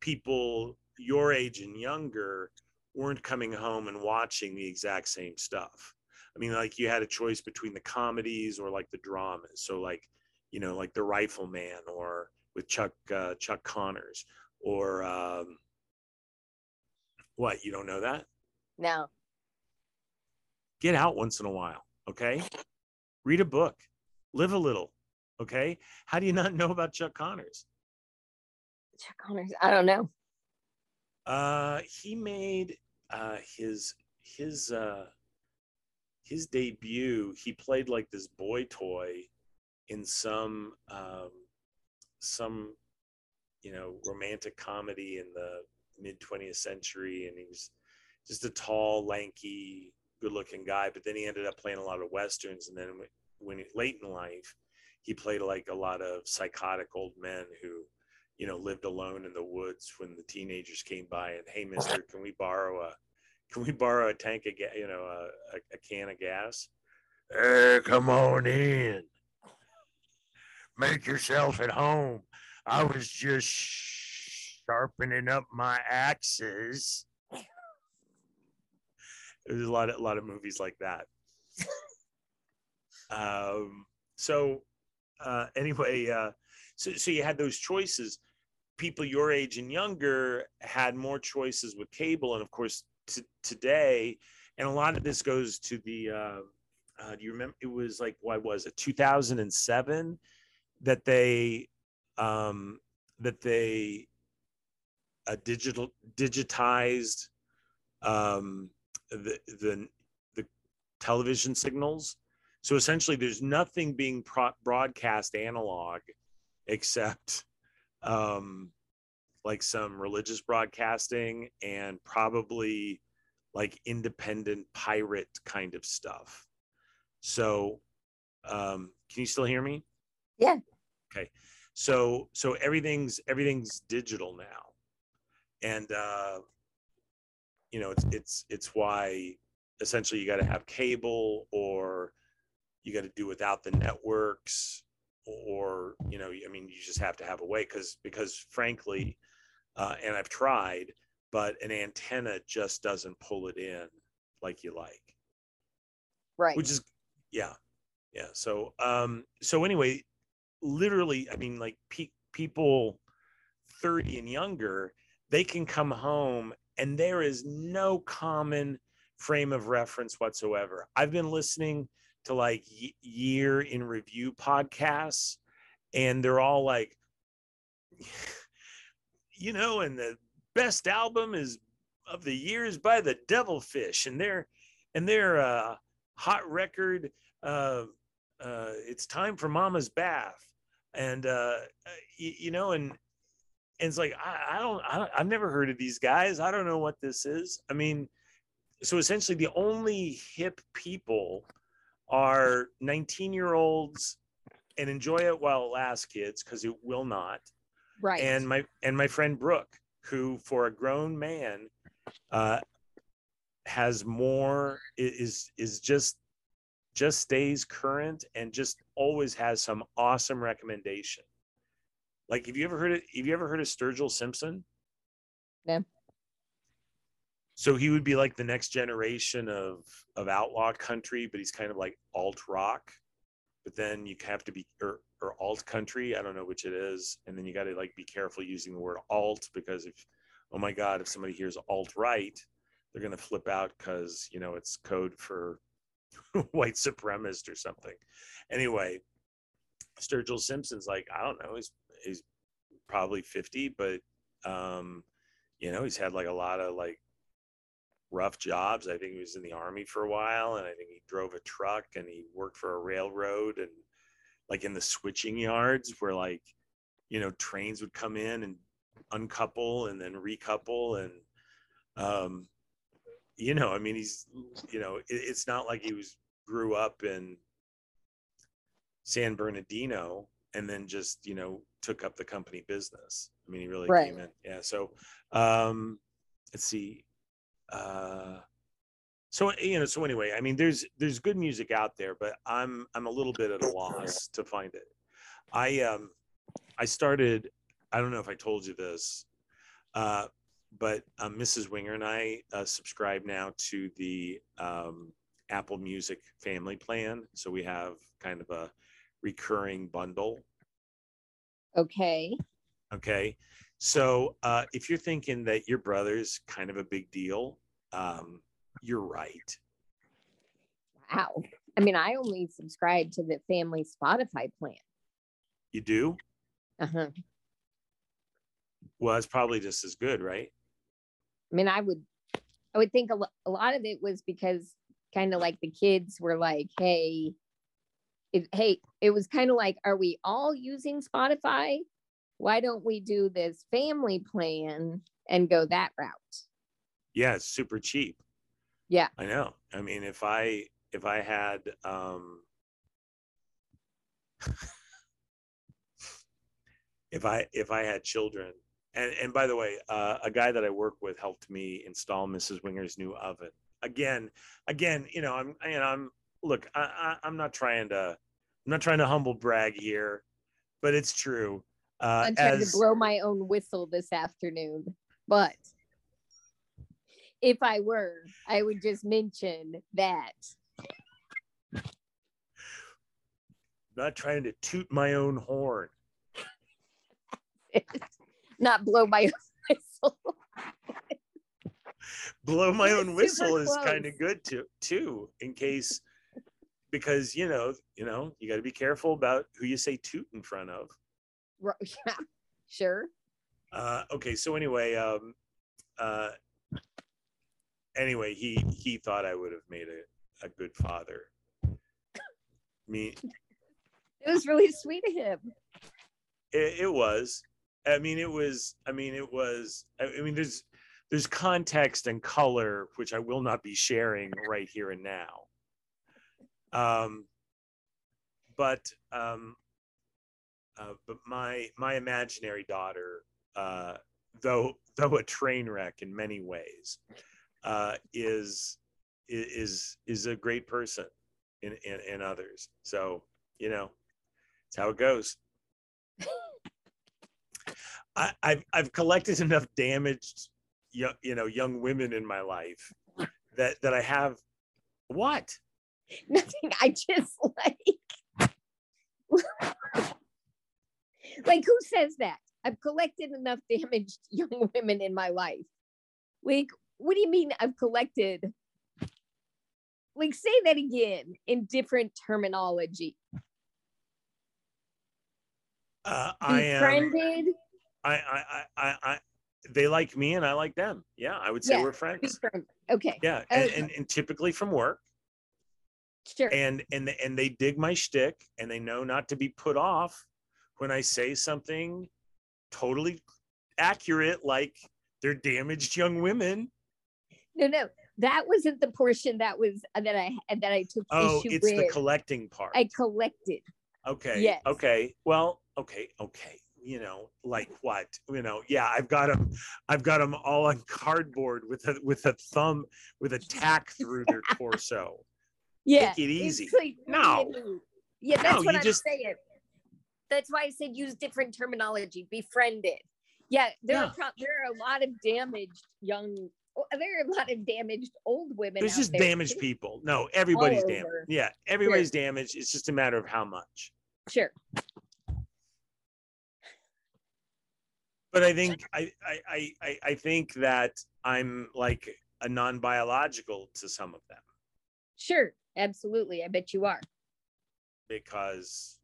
people your age and younger weren't coming home and watching the exact same stuff. I mean, like you had a choice between the comedies or like the dramas. So like, you know, like The Rifleman or with Chuck uh, Chuck Connors or um, what? You don't know that? No. Get out once in a while, okay? Read a book, live a little, okay? How do you not know about Chuck Connors? Chuck Connors. I don't know. Uh, he made uh, his his uh, his debut. He played like this boy toy in some um, some you know romantic comedy in the mid 20th century, and he was just a tall, lanky, good-looking guy. But then he ended up playing a lot of westerns, and then when, when he, late in life, he played like a lot of psychotic old men who you know, lived alone in the woods when the teenagers came by and, hey, mister, can we borrow a, can we borrow a tank of, ga- you know, a, a, a can of gas? Hey, come on in. make yourself at home. I was just sharpening up my axes. There's a lot of a lot of movies like that. um, so uh, anyway, uh, so so you had those choices. People your age and younger had more choices with cable, and of course t- today, and a lot of this goes to the. Uh, uh, do you remember? It was like what was it? 2007 that they um, that they uh, digital digitized um, the the the television signals. So essentially, there's nothing being pro- broadcast analog except um, like some religious broadcasting and probably like independent pirate kind of stuff. So, um, can you still hear me? Yeah. Okay. So, so everything's everything's digital now, and uh, you know it's it's it's why essentially you got to have cable or you got to do without the networks or you know i mean you just have to have a way because because frankly uh, and i've tried but an antenna just doesn't pull it in like you like. Right. which is yeah yeah so um so anyway literally i mean like pe- people 30 and younger they can come home and there is no common frame of reference whatsoever. I've been listening to like year in review podcasts and they're all like you know and the best album is of the years by the devilfish and their and their uh hot record uh uh it's time for mama's bath and uh you, you know and and it's like I, I, don't I don't I've never heard of these guys. I don't know what this is. I mean, so essentially the only hip people are 19 year olds and enjoy it while it lasts kids because it will not. Right. And my and my friend brooke who for a grown man uh has more is is just just stays current and just always has some awesome recommendation. Like have you ever heard of have you ever heard of sturgill simpson? No so he would be like the next generation of of outlaw country but he's kind of like alt rock. But then you have to be or, or alt country i don't know which it is. And then you got to like be careful using the word alt because if oh my god if somebody hears alt right they're going to flip out because you know it's code for white supremacist or something. Anyway sturgill simpson's like i don't know he's he's probably 50 but um you know he's had like a lot of like rough jobs. I think he was in the army for a while, and I think he drove a truck and he worked for a railroad and like in the switching yards where like you know trains would come in and uncouple and then recouple and um you know i mean he's you know it, it's not like he was grew up in san bernardino and then just you know took up the company business i mean he really Right. came in yeah so um let's see uh so you know so anyway i mean there's there's good music out there but i'm i'm a little bit at a loss to find it i um i started i don't know if i told you this uh but um, mrs wenger and i uh, subscribe now to the um apple music family plan so we have kind of a recurring bundle okay Okay. So uh, if you're thinking that your brother's kind of a big deal, um, you're right. wow i mean i only subscribe to the family spotify plan You do? uh-huh Well, it's probably just as good, right? I mean, I would, I would think a, lo- a lot of it was because kind of like the kids were like, "Hey, it, hey," it was kind of like, "Are we all using Spotify? Why don't we do this family plan and go that route?" Yeah, it's super cheap. Yeah. I know. I mean, if I if I had um if I if I had children and and by the way, uh, a guy that I work with helped me install Mrs. Wenger's new oven. Again, again, you know, I'm you know, I'm look, I, I I'm not trying to I'm not trying to humble brag here. but it's true. Uh, I'm trying as to blow my own whistle this afternoon, but if I were, I would just mention that. not trying to toot my own horn. Not blow my own whistle. blow my own whistle is kind of good too too in case because you know you know you got to be careful about who you say toot in front of Ro- Yeah, sure. uh okay so anyway um uh anyway he he thought i would have made a, a good father. Me It was really sweet of him. it, it was. I mean it was i mean it was I, I mean there's there's context and color which i will not be sharing right here and now. Um but um uh, but my my imaginary daughter uh though though a train wreck in many ways uh is is is a great person in in, in others so you know it's how it goes I, I've I've collected enough damaged, young, you know, young women in my life that that I have. What? Nothing. I just like, like who says that? I've collected enough damaged young women in my life. Like, what do you mean I've collected? Like, say that again in different terminology. Uh, I am. Befriended, I, I I I I. They like me and I like them. Yeah, I would say Yeah, we're friends. befriended. Okay, Yeah, and, and and typically from work, sure. and and and they dig my shtick, and they know not to be put off when I say something totally accurate, like they're damaged young women. No, no, that wasn't the portion that was uh, that I that I took Oh, issue it's the collecting part. I collected. Okay. Yes. Okay. Well, okay. Okay. You know, like what? You know, yeah, I've got them. I've got them all on cardboard with a with a thumb with a tack through their torso. Yeah, Take it easy. like, what do you No. Yeah, that's No, what I'm just- saying. That's why I said use different terminology. Befriended. Yeah, there Yeah. are pro- there are a lot of damaged young. There are a lot of damaged old women. There's just there, damaged people. No, everybody's damaged. Yeah, everybody's damaged. It's just a matter of how much. Sure. But I think I I I I, I think that I'm like a non-biological to some of them Sure. Absolutely. I bet you are. because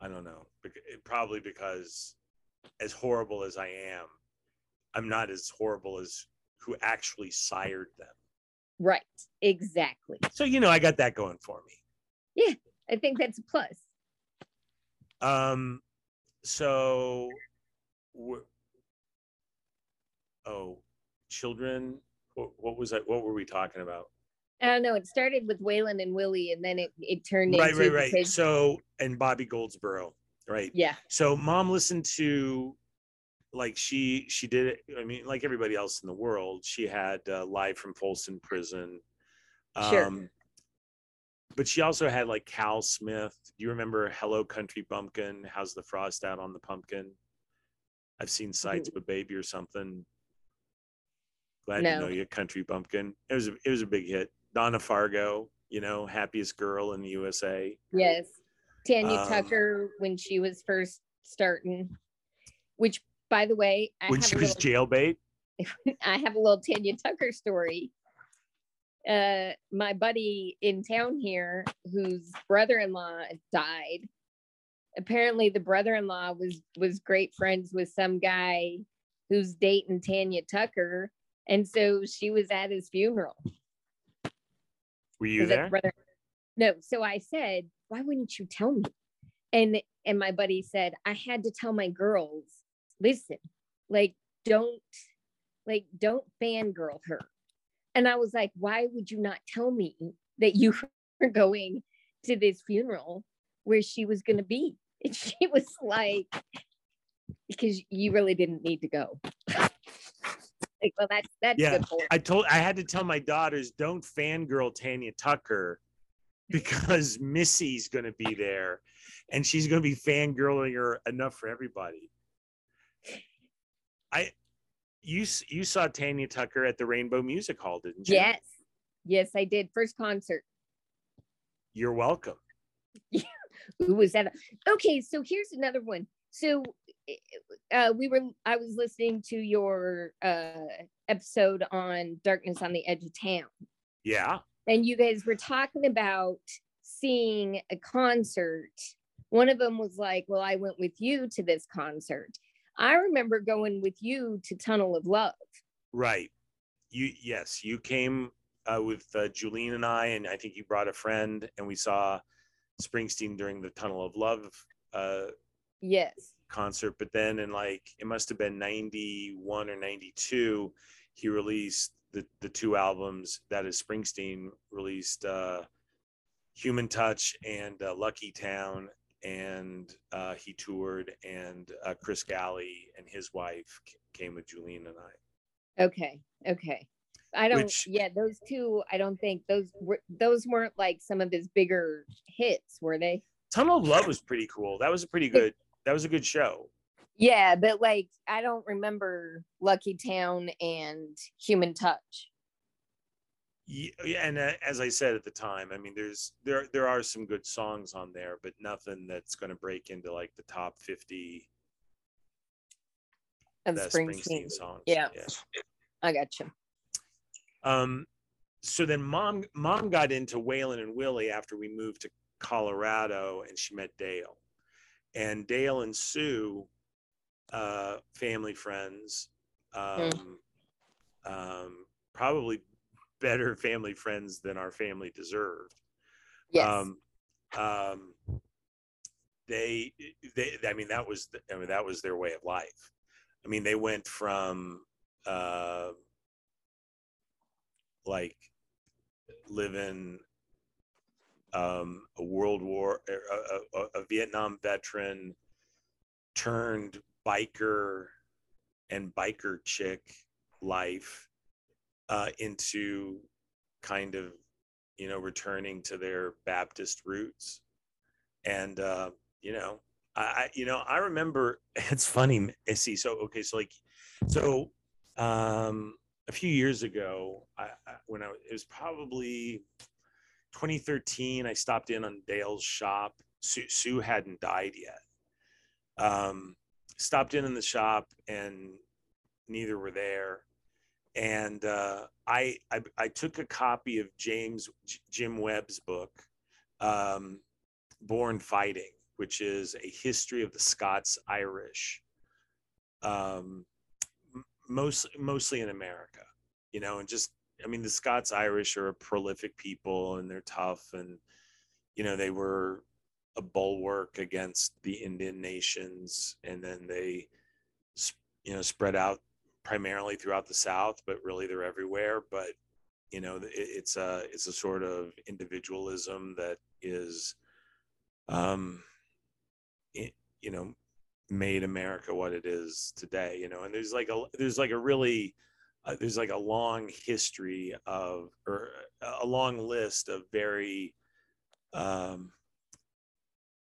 I don't know. Probably because as horrible as I am, I'm not as horrible as who actually sired them. Right. Exactly. So you know, I got that going for me. Yeah, I think that's a plus. Um, so, oh, children. What, what was that? What were we talking about? I don't know. It started with Waylon and Willie, and then it, it turned Right, into right, right. So, and Bobby Goldsboro, right? yeah. So, mom listened to, like she she did it. I mean, like everybody else in the world, she had uh, live from Folsom Prison. Sure. but she also had like Cal Smith. Do you remember Hello Country Bumpkin? How's the frost out on the pumpkin? I've seen sights of a baby or something. Glad No. to know you, Country Bumpkin. It was a, it was a big hit. Donna Fargo, you know, happiest girl in the USA. Yes. Tanya Um, Tucker when she was first starting, which by the way, I when have she was little, jailbait. I have a little Tanya Tucker story. Uh, my buddy in town here, whose brother-in-law died. Apparently, the brother-in-law was was great friends with some guy who's dating Tanya Tucker, and so she was at his funeral. Were you there? brother? No. So I said, why wouldn't you tell me? And and my buddy said, I had to tell my girls, listen, like don't like don't fangirl her. And I was like, why would you not tell me that you were going to this funeral where she was gonna be? And she was like, because you really didn't need to go. Like, well, that's that's Yeah, I told I had to tell my daughters don't fangirl Tanya Tucker because Missy's gonna be there. and she's going to be fangirling her enough for everybody. I, you you saw Tanya Tucker at the Rainbow Music Hall, didn't you? Yes, yes, I did. First concert. You're welcome. Who was that? Okay, so here's another one. So uh, we were I was listening to your uh, episode on Darkness on the Edge of Town. Yeah. And you guys were talking about seeing a concert. One of them was like, "Well, I went with you to this concert." I remember going with you to Tunnel of Love. Right. You yes, you came uh, with uh, Julene and I, and I think you brought a friend, and we saw Springsteen during the Tunnel of Love uh, yes concert. But then in like it must have been ninety one or ninety two, he released the the two albums that is Springsteen released uh, Human Touch and uh, Lucky Town, and uh, he toured, and uh, Chris Galley and his wife came with Julian and I. Okay, okay. I don't. Which, yeah, those two. I don't think those were those weren't like some of his bigger hits, were they? Tunnel of Love was pretty cool. That was a pretty good. That was a good show. Yeah, but like I don't remember Lucky Town and Human Touch. Yeah, and uh, as I said at the time, I mean, there's there there are some good songs on there, but nothing that's going to break into like the top fifty of Springsteen. Springsteen songs. Yeah. yeah, I got you. Um, so then mom mom got into Waylon and Willie after we moved to Colorado, and she met Dale, and Dale and Sue, uh, family friends, um, mm. um, probably better family friends than our family deserved. Yes. Um, um, they, they, I mean, that was, the, I mean, that was their way of life. I mean, they went from, uh, like living um, a World War, a, a, a, Vietnam veteran turned biker and biker chick life uh, into kind of, you know, returning to their Baptist roots. And, uh, you know, I, you know, I remember it's funny, see, so, okay, so like, so, um, a few years ago, I, I, when I it was probably 2013, I stopped in on Dale's shop. Sue, Sue hadn't died yet. Um, stopped in in the shop, and neither were there. And uh, I, I, I took a copy of James Jim Webb's book, um, Born Fighting, which is a history of the Scots Irish. Um, mostly mostly in America, you know, and just I mean the Scots Irish are a prolific people and they're tough and you know they were a bulwark against the Indian nations and then they you know spread out primarily throughout the South, but really they're everywhere. But you know it's a it's a sort of individualism that is um it, you know made America what it is today, you know. And there's like a there's like a really uh, there's like a long history of or a long list of very um,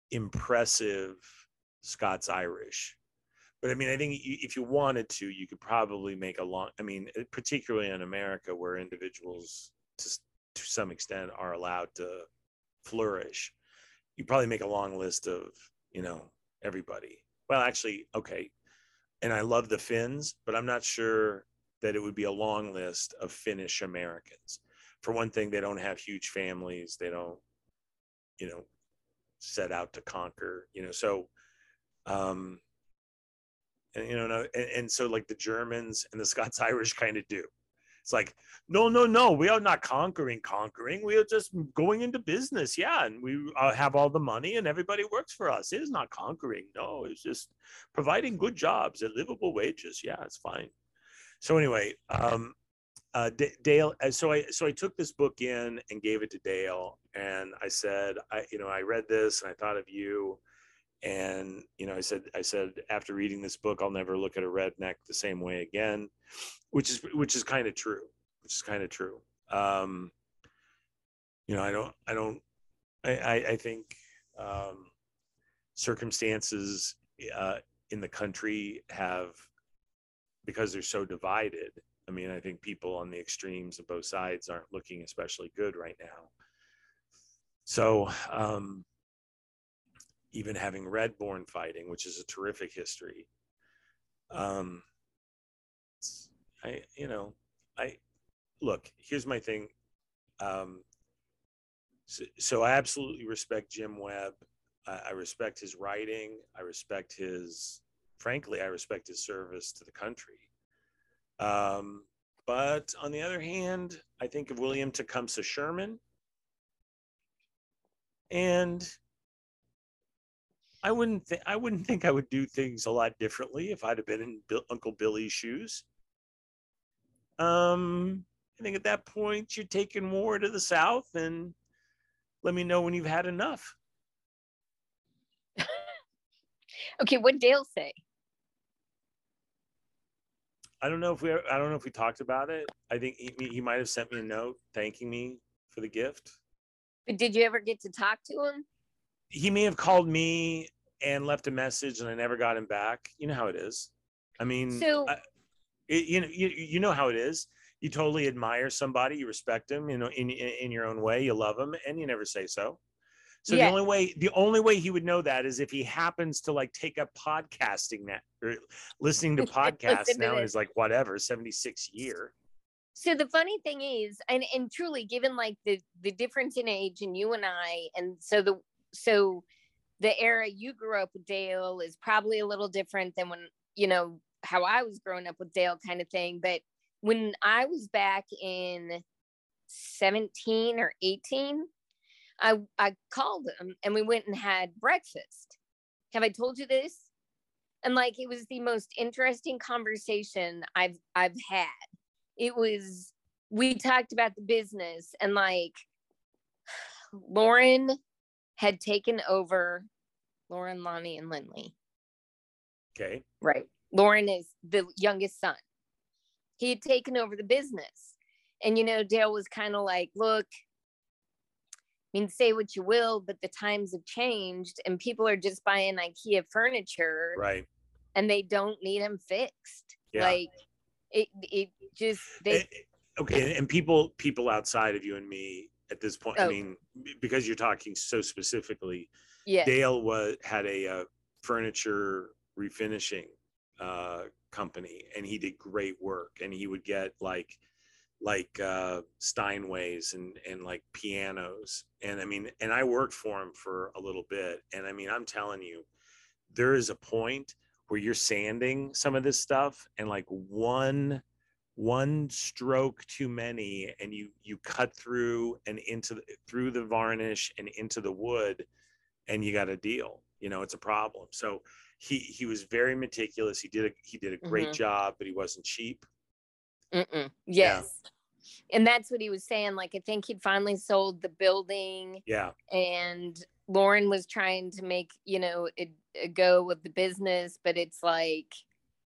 impressive Scots Irish. But I mean, I think if you wanted to, you could probably make a long. I mean, particularly in America, where individuals to to some extent are allowed to flourish, you probably make a long list of you know everybody well, actually, okay. And I love the Finns, but I'm not sure that it would be a long list of Finnish Americans. For one thing, they don't have huge families. They don't, you know, set out to conquer, you know, so, um, and, you know, and, and so like the Germans and the Scots Irish kind of do. It's like, no, no, no, we are not conquering, conquering. We are just going into business. Yeah. And we uh, have all the money and everybody works for us. It is not conquering. No, it's just providing good jobs at livable wages. Yeah, it's fine. So, anyway, um, uh, D- Dale, uh, so I so I took this book in and gave it to Dale, and I said, I you know I read this and I thought of you, and you know i said i said after reading this book i'll never look at a redneck the same way again which is which is kind of true which is kind of true um you know i don't i don't i i, I think um circumstances uh, in the country have because they're so divided. I mean, I think people on the extremes of both sides aren't looking especially good right now. So, um, even having read Born Fighting, which is a terrific history, um, I, you know, I look. Here's my thing. Um, so, so I absolutely respect Jim Webb. I, I respect his writing. I respect his, frankly, I respect his service to the country. Um, but on the other hand, I think of William Tecumseh Sherman. And I wouldn't think I wouldn't think I would do things a lot differently if I'd have been in Bill, Uncle Billy's shoes. Um, I think at that point you're taking war to the south, and let me know when you've had enough. okay, what Dale say? I don't know if we I don't know if we talked about it. I think he, he might have sent me a note thanking me for the gift. But did you ever get to talk to him? He may have called me and left a message, and I never got him back. You know how it is. I mean, so I, it, you know you, you know how it is. You totally admire somebody, you respect them, you know, in in your own way, you love them, and you never say so. So yeah. the only way the only way he would know that is if he happens to like take up podcasting that or listening to podcasts Listen now is like whatever 76 year. So the funny thing is, and and truly, given like the the difference in age and you and I, and so the so the era you grew up with Dale is probably a little different than when you know how I was growing up with Dale, kind of thing. But when I was back in 17 or 18, I I called him and we went and had breakfast. Have I told you this? And like it was the most interesting conversation I've I've had. It was we talked about the business and like Lauren had taken over Lauren, Lonnie, and Lindley. Okay. Right. Lauren is the youngest son. He had taken over the business. And you know, Dale was kind of like, look, I mean, say what you will, but the times have changed and people are just buying IKEA furniture. Right. And they don't need them fixed. Yeah. Like it, it just, they. Eh, eh, okay. And people, people outside of you and me at this point, oh. I mean, because you're talking so specifically, yeah. Dale was, had a uh, furniture refinishing uh, company and he did great work and he would get like, like uh, Steinways and and like pianos. And I mean, and I worked for him for a little bit. And I mean, I'm telling you, there is a point where you're sanding some of this stuff, and like one one stroke too many, and you you cut through and into the, through the varnish and into the wood, and you got a deal. You know, it's a problem. So he he was very meticulous. He did a he did a great mm-hmm. job, but he wasn't cheap. Mm-mm. Yes. Yeah. And that's what he was saying. Like, I think he'd finally sold the building. Yeah. And Lauren was trying to make, you know, it, a go with the business, but it's like,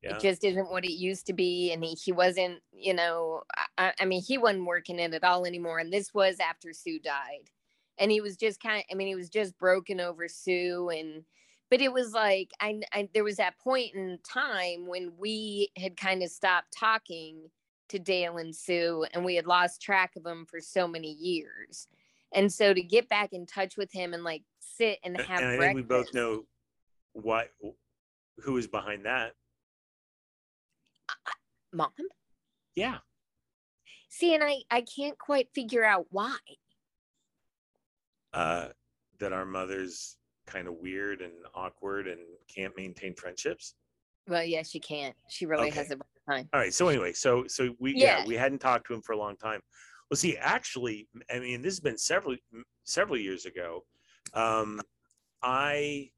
yeah. it just isn't what it used to be. And he, he wasn't, you know, I, I mean, he wasn't working it at all anymore. And this was after Sue died. And he was just kind of, I mean, he was just broken over Sue. And, but it was like, I, I there was that point in time when we had kind of stopped talking to Dale and Sue, and we had lost track of him for so many years. And so to get back in touch with him and like sit and have and I breakfast, think we both know what who is behind that. Mom. Yeah. See, and I I can't quite figure out why. Uh, that our mother's kind of weird and awkward and can't maintain friendships. Well, yeah, she can't. She really okay. has a time. All right. So anyway, so so we yeah. yeah. we hadn't talked to him for a long time. Well, see, actually, I mean, this has been several several years ago. Um, I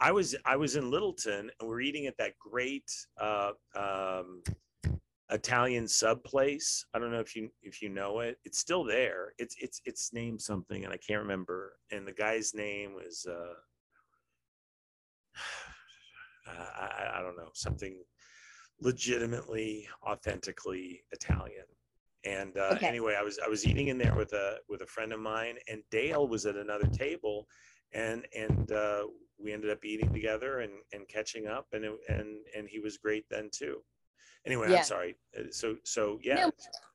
I was I was in Littleton and we are eating at that great uh, um, Italian sub place. I don't know if you if you know it. It's still there. It's it's it's named something and I can't remember. And the guy's name was uh, I, I don't know something legitimately, authentically Italian. And uh, okay. anyway, I was I was eating in there with a with a friend of mine, and Dale was at another table, and and uh, we ended up eating together and and catching up and it, and and he was great then too anyway Yeah. i'm sorry Uh, so so yeah No,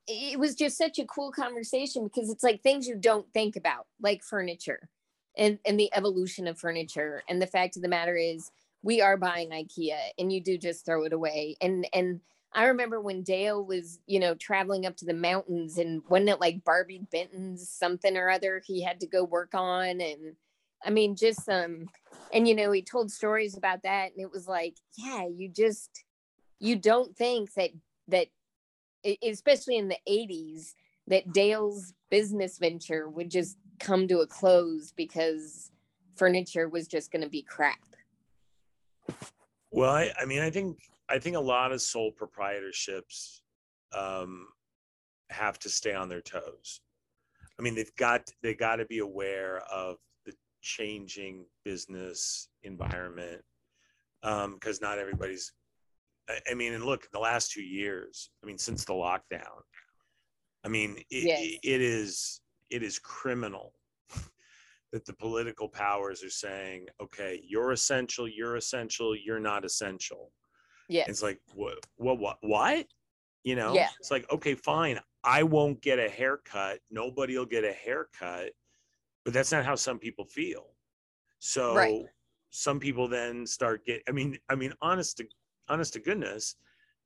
it was just such a cool conversation because it's like things you don't think about, like furniture and, and the evolution of furniture. And the fact of the matter is we are buying IKEA and you do just throw it away. And and I remember when Dale was, you know, traveling up to the mountains and wasn't it like Barbi Benton's something or other he had to go work on and I mean just um and you know he told stories about that and it was like, yeah, you just you don't think that that especially in the 80s that Dale's business venture would just come to a close because furniture was just going to be crap. Well, I, I mean, I think I think a lot of sole proprietorships um, have to stay on their toes. I mean, they've got they got to be aware of changing business environment um, because not everybody's. I, I mean, and look, the last two years, I mean, since the lockdown, I mean, it, Yes. it is it is criminal that the political powers are saying, okay, you're essential, you're essential, you're not essential. Yeah. It's like, what, what, what, what? You know, Yeah. it's like, okay, fine. I won't get a haircut. Nobody will get a haircut, but that's not how some people feel. So Right. some people then start get, I mean, I mean, honest to, honest to goodness,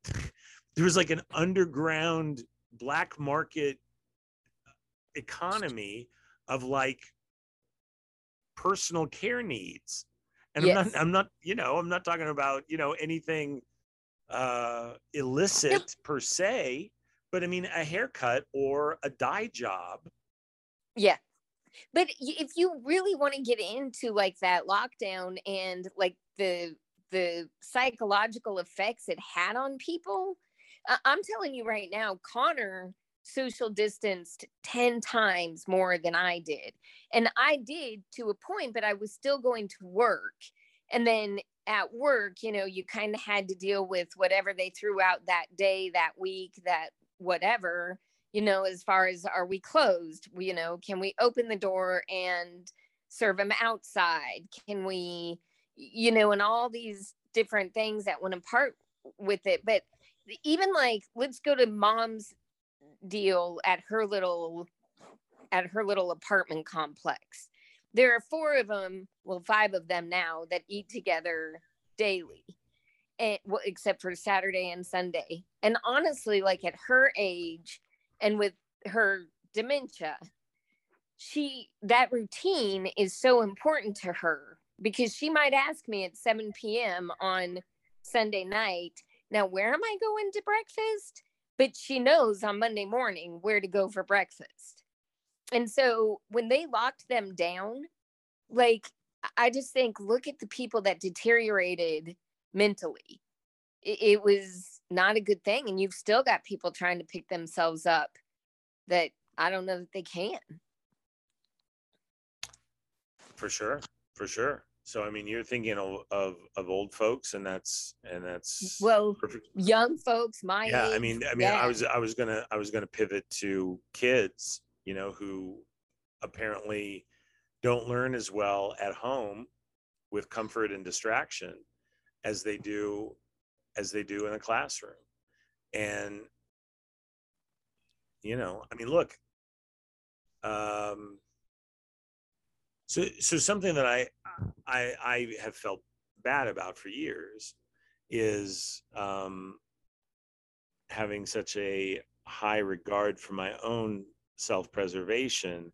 there was like an underground black market economy of like personal care needs and i'm not i'm not you know i'm not talking about you know anything uh illicit per se but i mean a haircut or a dye job Yeah. But if you really want to get into like that lockdown and like the the psychological effects it had on people, I'm telling you right now, Connor social distanced 10 times more than I did. And I did to a point, but I was still going to work. And then at work, you know, you kind of had to deal with whatever they threw out that day, that week, that whatever you know, as far as are we closed? We, you know, can we open the door and serve them outside? Can we, you know, and all these different things that went apart with it. But even like, let's go to mom's deal at her little at her little apartment complex. There are four of them, well, five of them now that eat together daily, and well, except for Saturday and Sunday. And honestly, like at her age, and with her dementia she that routine is so important to her because she might ask me at 7 p.m on sunday night now where am i going to breakfast? But she knows on monday morning where to go for breakfast. And so when they locked them down like i just think look at the people that deteriorated mentally. It, it was not a good thing and you've still got people trying to pick themselves up that i don't know that they can. For sure for sure. So i mean you're thinking of of, of old folks and that's and that's well perfect. young folks my yeah i mean i mean i was i was gonna i was gonna pivot to kids you know who apparently don't learn as well at home with comfort and distraction as they do as they do in a classroom and you know i mean look um so so something that i i i have felt bad about for years is um having such a high regard for my own self-preservation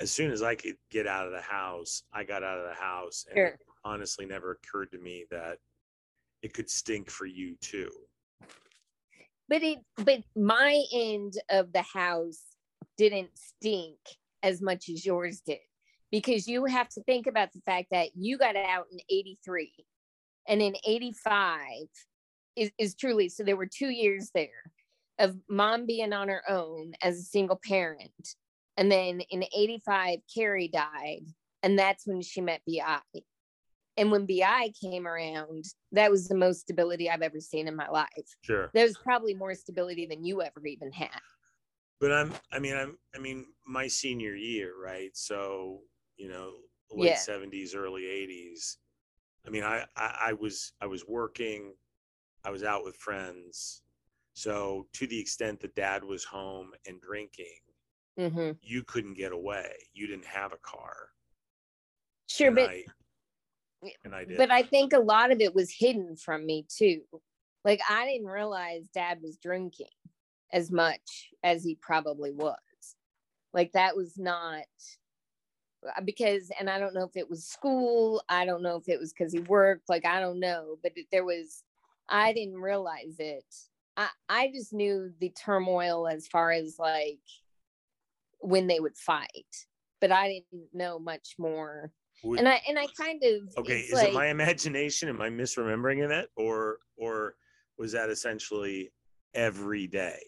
as soon as i could get out of the house i got out of the house and Sure. it honestly never occurred to me that it could stink for you too. But it but my end of the house didn't stink as much as yours did because you have to think about the fact that you got out in 83 and in 85 is, is truly so there were two years there of mom being on her own as a single parent. And then in 85 carrie died and that's when she met bi and when bi came around that was the most stability i've ever seen in my life sure there's probably more stability than you ever even had. but i'm i mean i'm i mean my senior year right so you know late Yeah. 70s early 80s I mean, I, I I was I was working, I was out with friends, so to the extent that Dad was home and drinking, hmm you couldn't get away. You didn't have a car. Sure, and but I, and I did. but I think a lot of it was hidden from me too. Like I didn't realize dad was drinking as much as he probably was. Like that was not uh, because and I don't know if it was school, I don't know if it was cuz he worked, like I don't know, but there was I didn't realize it. I I just knew the turmoil as far as like when they would fight, but I didn't know much more. Would- And I and I kind of okay, is it my imagination? Am I misremembering it, or or was that essentially every day?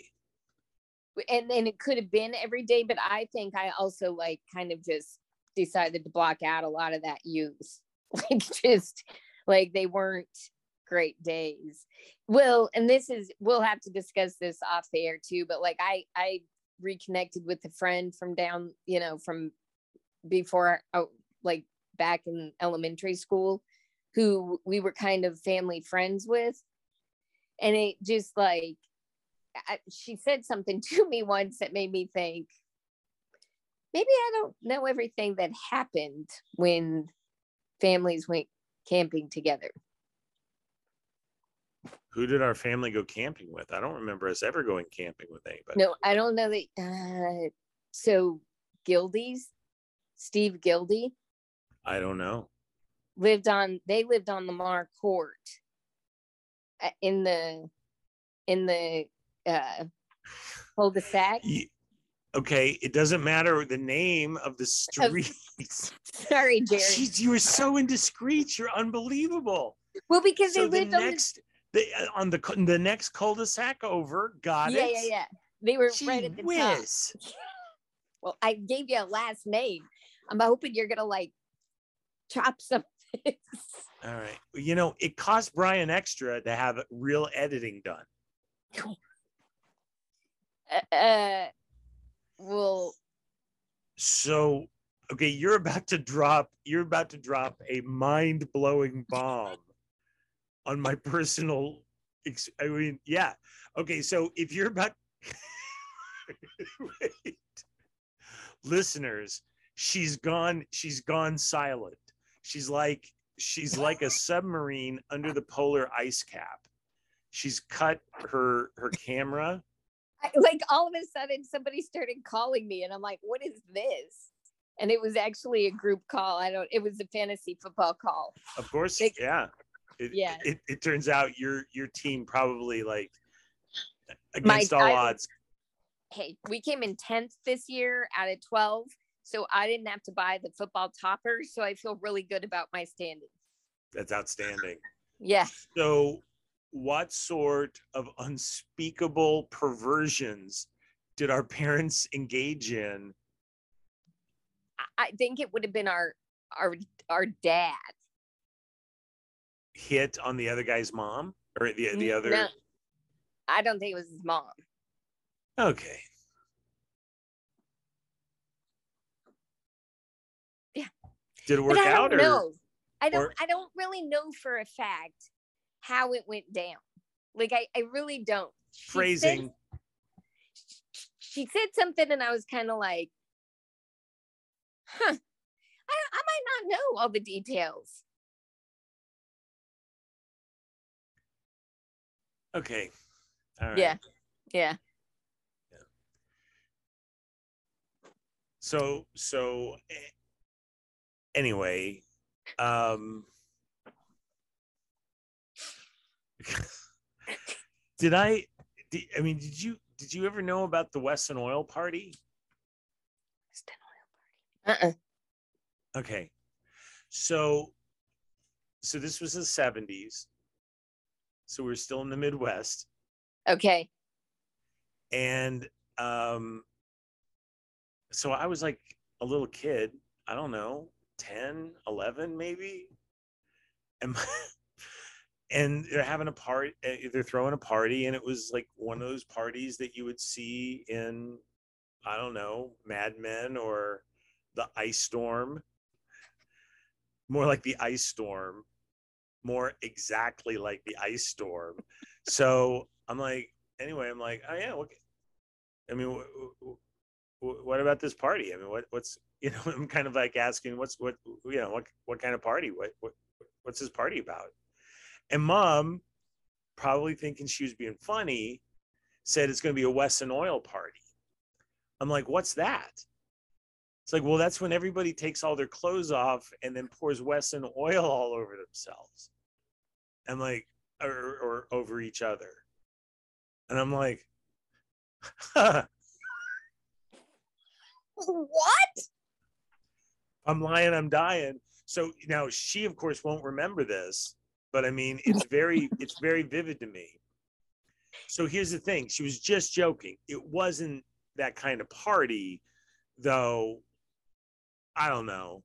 and and it could have been every day but i think i also like kind of just decided to block out a lot of that use, like just like they weren't great days well and this is we'll have to discuss this off the air too but like i i reconnected with a friend from down you know from before oh, like back in elementary school who we were kind of family friends with and it just like I, she said something to me once that made me think maybe I don't know everything that happened when families went camping together. Who did our family go camping with? I don't remember us ever going camping with anybody. No, I don't know that. Uh, so Gildy's, Steve Gildy I don't know. lived on. They lived on Lamar Court uh, in the in the uh, cul-de-sac. Okay, it doesn't matter the name of the streets. Sorry, Jerry. Jeez, you were so indiscreet. You're unbelievable. Well, because So they the lived on the next, the, uh, on the the next cul-de-sac over. Got yeah, it. yeah, yeah. yeah. They were Gee right at the top. Well, I gave you a last name. I'm hoping you're gonna like chop some. of this. All right. You know, it cost Brian extra to have real editing done. uh, well, So, okay, you're about to drop. You're about to drop a mind-blowing bomb on my personal. Ex- I mean, yeah. Okay, so if you're about, Wait. listeners, she's gone. She's gone silent. She's like she's like a submarine under the polar ice cap. She's cut her her camera. I, like all of a sudden somebody started calling me, and I'm like, "What is this?" And it was actually a group call. I don't. It was a fantasy football call. Of course, They- yeah. It, Yeah. It, it turns out your your team probably like against all I- odds. Hey, we came in tenth this year out of twelve, so I didn't have to buy the football topper. So I feel really good about my standing. That's outstanding. Yeah. So, what sort of unspeakable perversions did our parents engage in? I- I think it would have been our our our dad. Hit on the other guy's mom or the the other? no, I don't think it was his mom. Okay. Did it work but I out don't or? know. I don't. or- I don't really know for a fact how it went down. Like I, I really don't. She said- Phrasing. she said something, and I was kind of like, "Huh." I, I might not know all the details. Okay. All right. Yeah. Yeah. so so eh, anyway um did i did, i mean did you did you ever know about the Wesson oil party? Uh-uh. okay. So so this was the 70s so we are still in the midwest. Okay. and um so i was like a little kid. I don't know 10 11 maybe and and they're having a party eh, they're throwing a party and it was like one of those parties that you would see in i don't know mad men or the ice storm more like the ice storm more exactly like the ice storm. So I'm like, anyway, I'm like, oh yeah, what? I mean, what about this party? I mean, what what's you know, I'm kind of like asking, what's what you know, what what kind of party? What what what's this party about? And mom, probably thinking she was being funny, said it's going to be a Wesson oil party. I'm like, what's that? It's like, well, that's when everybody takes all their clothes off and then pours Wesson oil all over themselves. And like, or, or over each other. And I'm like, what? I'm lying, I'm dying. So now she, of course, won't remember this, but I mean, it's very, it's very vivid to me. So here's the thing: she was just joking. It wasn't that kind of party, though. I don't know.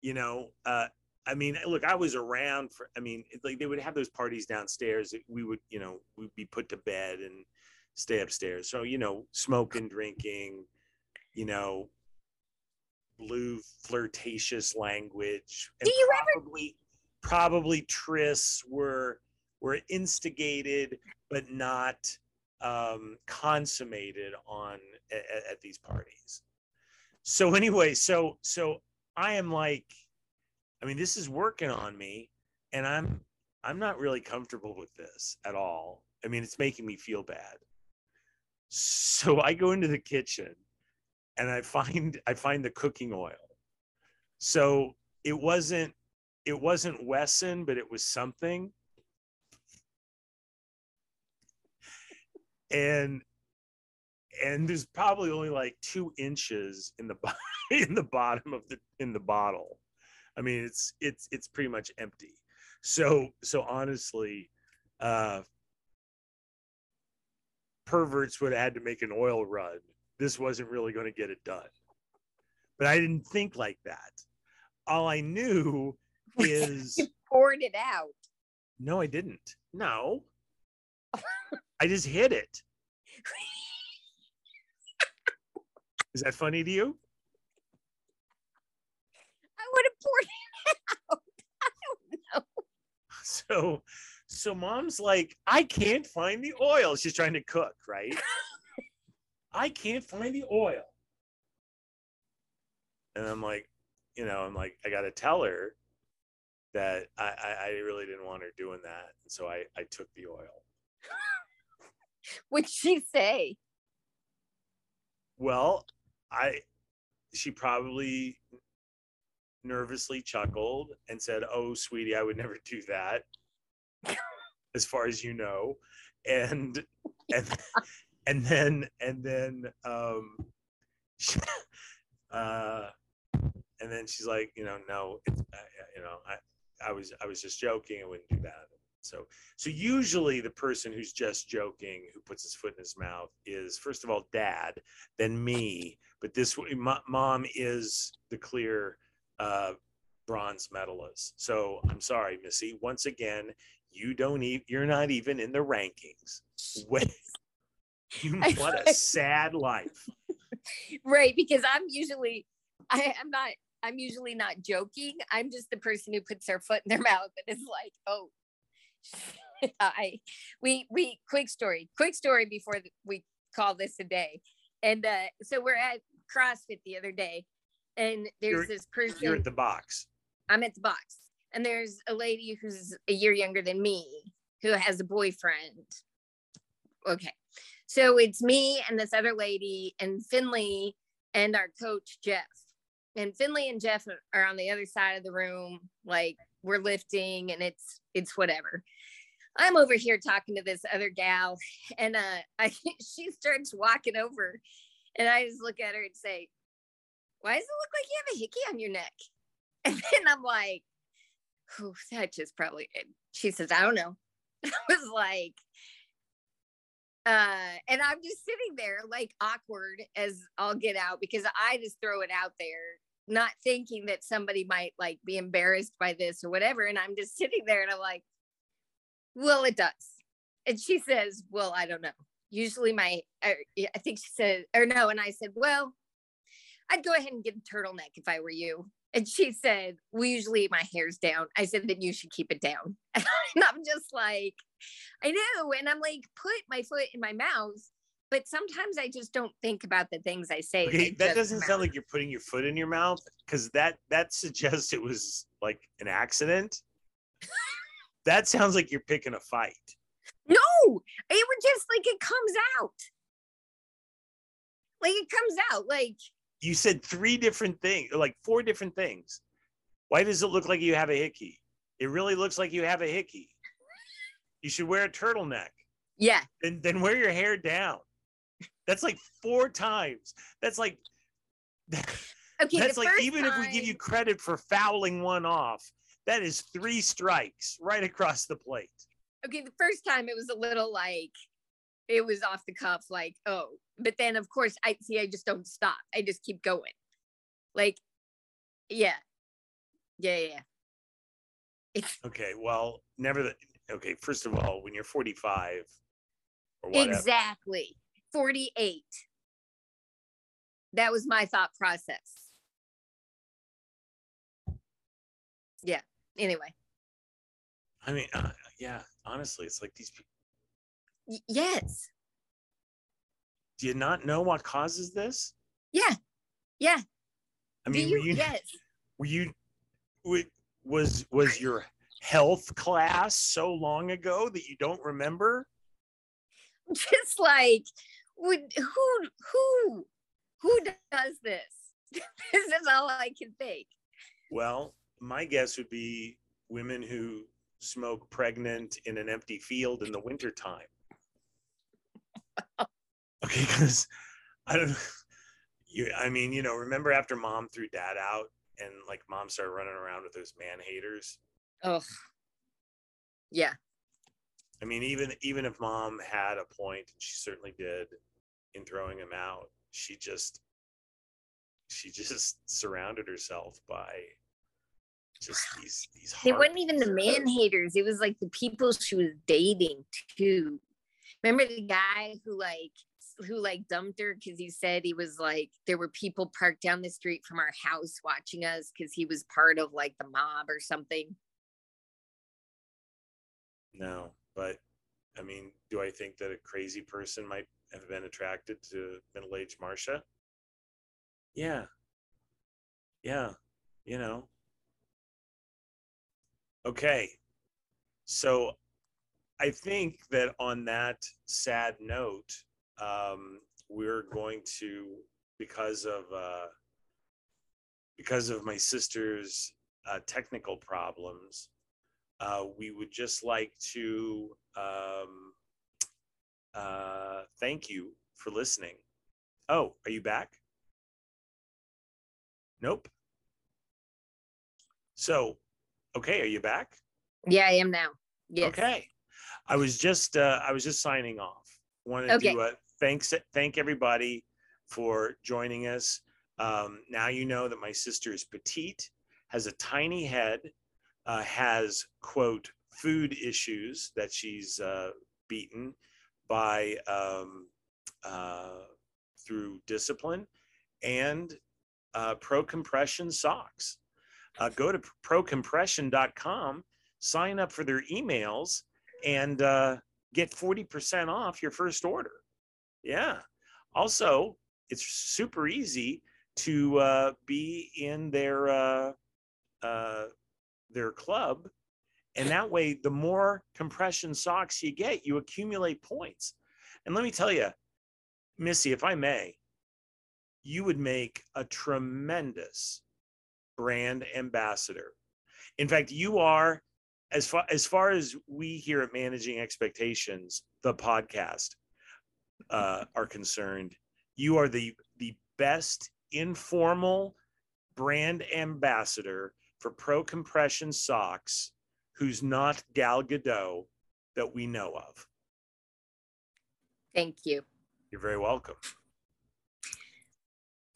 You know, uh, I mean, look, I was around for. I mean, like they would have those parties downstairs. We would, you know, we'd be put to bed and stay upstairs. So you know, smoking, drinking, you know, blue flirtatious language. Do you probably, ever? Probably trysts were were instigated but not um, consummated on at, at these parties. So anyway, so so I am like, I mean, this is working on me, and I'm I'm not really comfortable with this at all. I mean, it's making me feel bad. So I go into the kitchen and I find I find the cooking oil. So it wasn't it wasn't Wesson, but it was something. And and there's probably only like two inches in the in the bottom of the in the bottle. I mean, it's it's it's pretty much empty. So so honestly, uh, perverts would have had to make an oil run this wasn't really going to get it done. But I didn't think like that. All I knew is you poured it out. No, I didn't. No. I just hit it. Is that funny to you? I would have poured it out. I don't know. So so mom's like, I can't find the oil. She's trying to cook, right? I can't find the oil. And I'm like, you know, I'm like, I got to tell her that I, I, I, really didn't want her doing that. And so I, I took the oil. What'd she say? Well, I, she probably nervously chuckled and said, Oh, sweetie, I would never do that. as far as you know. And, and, and then and then um uh and then she's like you know no it's uh, you know i i was i was just joking i wouldn't do that. So so usually the person who's just joking who puts his foot in his mouth is first of all dad then me but this mom is the clear uh bronze medalist. So i'm sorry missy once again you don't even you're not even in the rankings what a sad life. right, because I'm usually I, I'm not I'm usually not joking. I'm just the person who puts their foot in their mouth and is like, oh I we we quick story, quick story before we call this a day. And uh so we're at CrossFit the other day and there's you're, this person You're at the box. I'm at the box. And there's a lady who's a year younger than me who has a boyfriend. Okay. So it's me and this other lady and Finley and our coach Jeff. And Finley and Jeff are on the other side of the room, like we're lifting and it's it's whatever. I'm over here talking to this other gal, and uh, I, she starts walking over, and I just look at her and say, "Why does it look like you have a hickey on your neck?" And then I'm like, "Oh, that just probably." She says, "I don't know." I was like, uh and i'm just sitting there like awkward as i'll get out because i just throw it out there not thinking that somebody might like be embarrassed by this or whatever and i'm just sitting there and i'm like well it does and she says well i don't know usually my i, I think she said or no and i said well i'd go ahead and get a turtleneck if i were you And she said, We usually my hair's down. I said, Then you should keep it down. And I'm just like, I know. And I'm like, Put my foot in my mouth. But sometimes I just don't think about the things I say. Okay, that doesn't sound like you're putting your foot in your mouth because that that suggests it was like an accident. that sounds like you're picking a fight. No, it would just like it comes out. Like it comes out. Like, You said three different things, like four different things. Why does it look like you have a hickey? It really looks like you have a hickey. You should wear a turtleneck. yeah. Then then wear your hair down. That's like four times. That's like Okay. that's like even if we give you credit for fouling one off, that is three strikes right across the plate. okay, the first time it was a little like it was off the cuff, like, oh, but then of course I see I just don't stop. I just keep going. Like, yeah. Yeah, yeah. yeah. It's Okay, well, never the okay, first of all, when you're 45 or whatever, exactly 48. That was my thought process. Yeah. Anyway. I mean, uh, yeah, honestly, it's like these people, Y- yes. do you not know what causes this? Yeah. Yeah. I mean, you, were you, yes. were you, was, was your health class so long ago that you don't remember? just like would who who who does this this is all i can think Well, my guess would be women who smoke pregnant in an empty field in the wintertime. Okay, because I don't you I mean, you know, remember after mom threw dad out and like mom started running around with those man haters? Oh yeah. I mean, even even if mom had a point, and she certainly did in throwing him out, she just she just surrounded herself by just these these it wasn't even the man haters. It was like the people she was dating too. Remember the guy who like who like dumped her because he said he was like there were people parked down the street from our house watching us because he was part of like the mob or something No, but I mean, do I think that a crazy person might have been attracted to middle-aged Marcia? Yeah. Yeah, you know. Okay. So I think that on that sad note, um, we're going to because of uh, because of my sister's uh, technical problems, uh, we would just like to um, uh, thank you for listening. Oh, are you back? Nope. So, okay, are you back? yeah i am now yes Okay. I was just uh, I was just signing off. Wanted Okay. to uh, thanks thank everybody for joining us. Um, now you know that my sister is petite, has a tiny head, uh, has quote food issues that she's uh, beaten by um, uh, through discipline, and uh, pro compression socks. Uh, go to procompression.com, sign up for their emails, and uh, get 40% off your first order. Yeah. Also, it's super easy to uh, be in their uh, uh, their club, and that way, the more compression socks you get, you accumulate points. And let me tell you, Missy, if I may, you would make a tremendous brand ambassador. In fact, you are as far as far as we here at Managing Expectations, the podcast, uh, are concerned, you are the the best informal brand ambassador for Pro Compression socks, who's not Gal Gadot that we know of. thank you You're very welcome.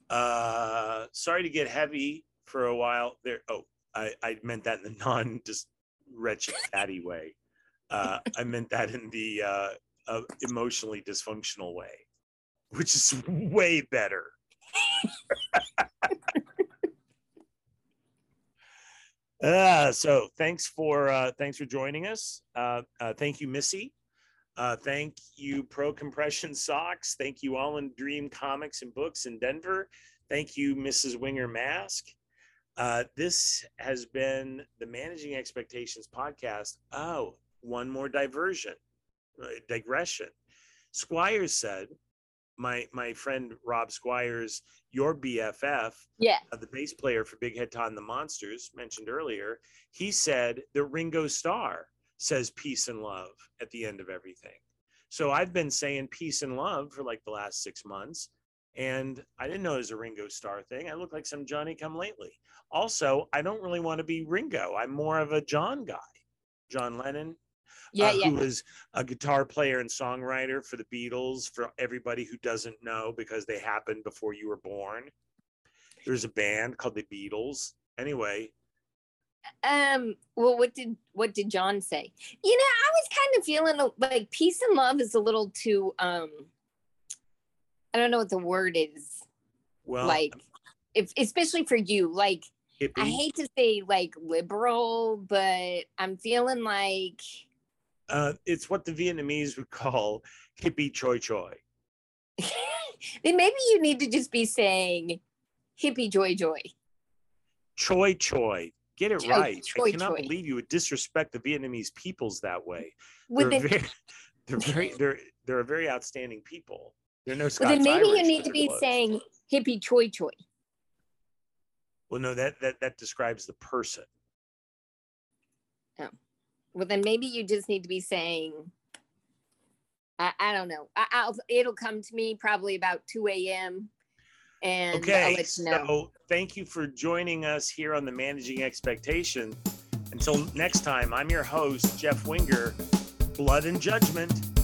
Uh, sorry to get heavy for a while there. Oh, I, I meant that in the non just wretched fatty way. Uh, I meant that in the uh, uh, emotionally dysfunctional way, which is way better. Uh, so thanks for uh, thanks for joining us. Uh, uh, thank you, Missy. Uh, thank you, Pro Compression Socks. Thank you, All in Dream Comics and Books in Denver. Thank you, Mrs. Wenger Mask. Uh, this has been the Managing Expectations podcast. Oh, one more diversion, uh, digression. Squires said, my my friend Rob Squires, your BFF, Yeah. uh, the bass player for Big Head Todd and the Monsters, mentioned earlier, he said that Ringo Starr says peace and love at the end of everything. So I've been saying peace and love for like the last six months. And I didn't know it was a Ringo Starr thing. I look like some Johnny come lately. Also, I don't really want to be Ringo. I'm more of a John guy. John Lennon, Yeah, uh, yeah. who was a guitar player and songwriter for the Beatles. For everybody who doesn't know, because they happened before you were born. There's a band called the Beatles. Anyway, Um, well, what did what did John say? You know, I was kind of feeling like peace and love is a little too um I don't know what the word is. well, like if especially for you, like hippie. I hate to say like liberal, but I'm feeling like uh, it's what the Vietnamese would call hippie choi choi. then maybe you need to just be saying hippie joy joy. Choi choi. Get it Choi- right. choi I cannot choi. believe you would disrespect the Vietnamese peoples that way. They're, very, they're very they're they're a very outstanding people. They're no well, then maybe you need to be close. saying hippie choi choi. Well, no, that that that describes the person. Well, then maybe you just need to be saying, I, I don't know. I, I'll it'll come to me probably about two a.m. and I'll Okay, let you know. so thank you for joining us here on the Managing Expectation. Until next time, I'm your host, Jeff Wenger. Blood and Judgment.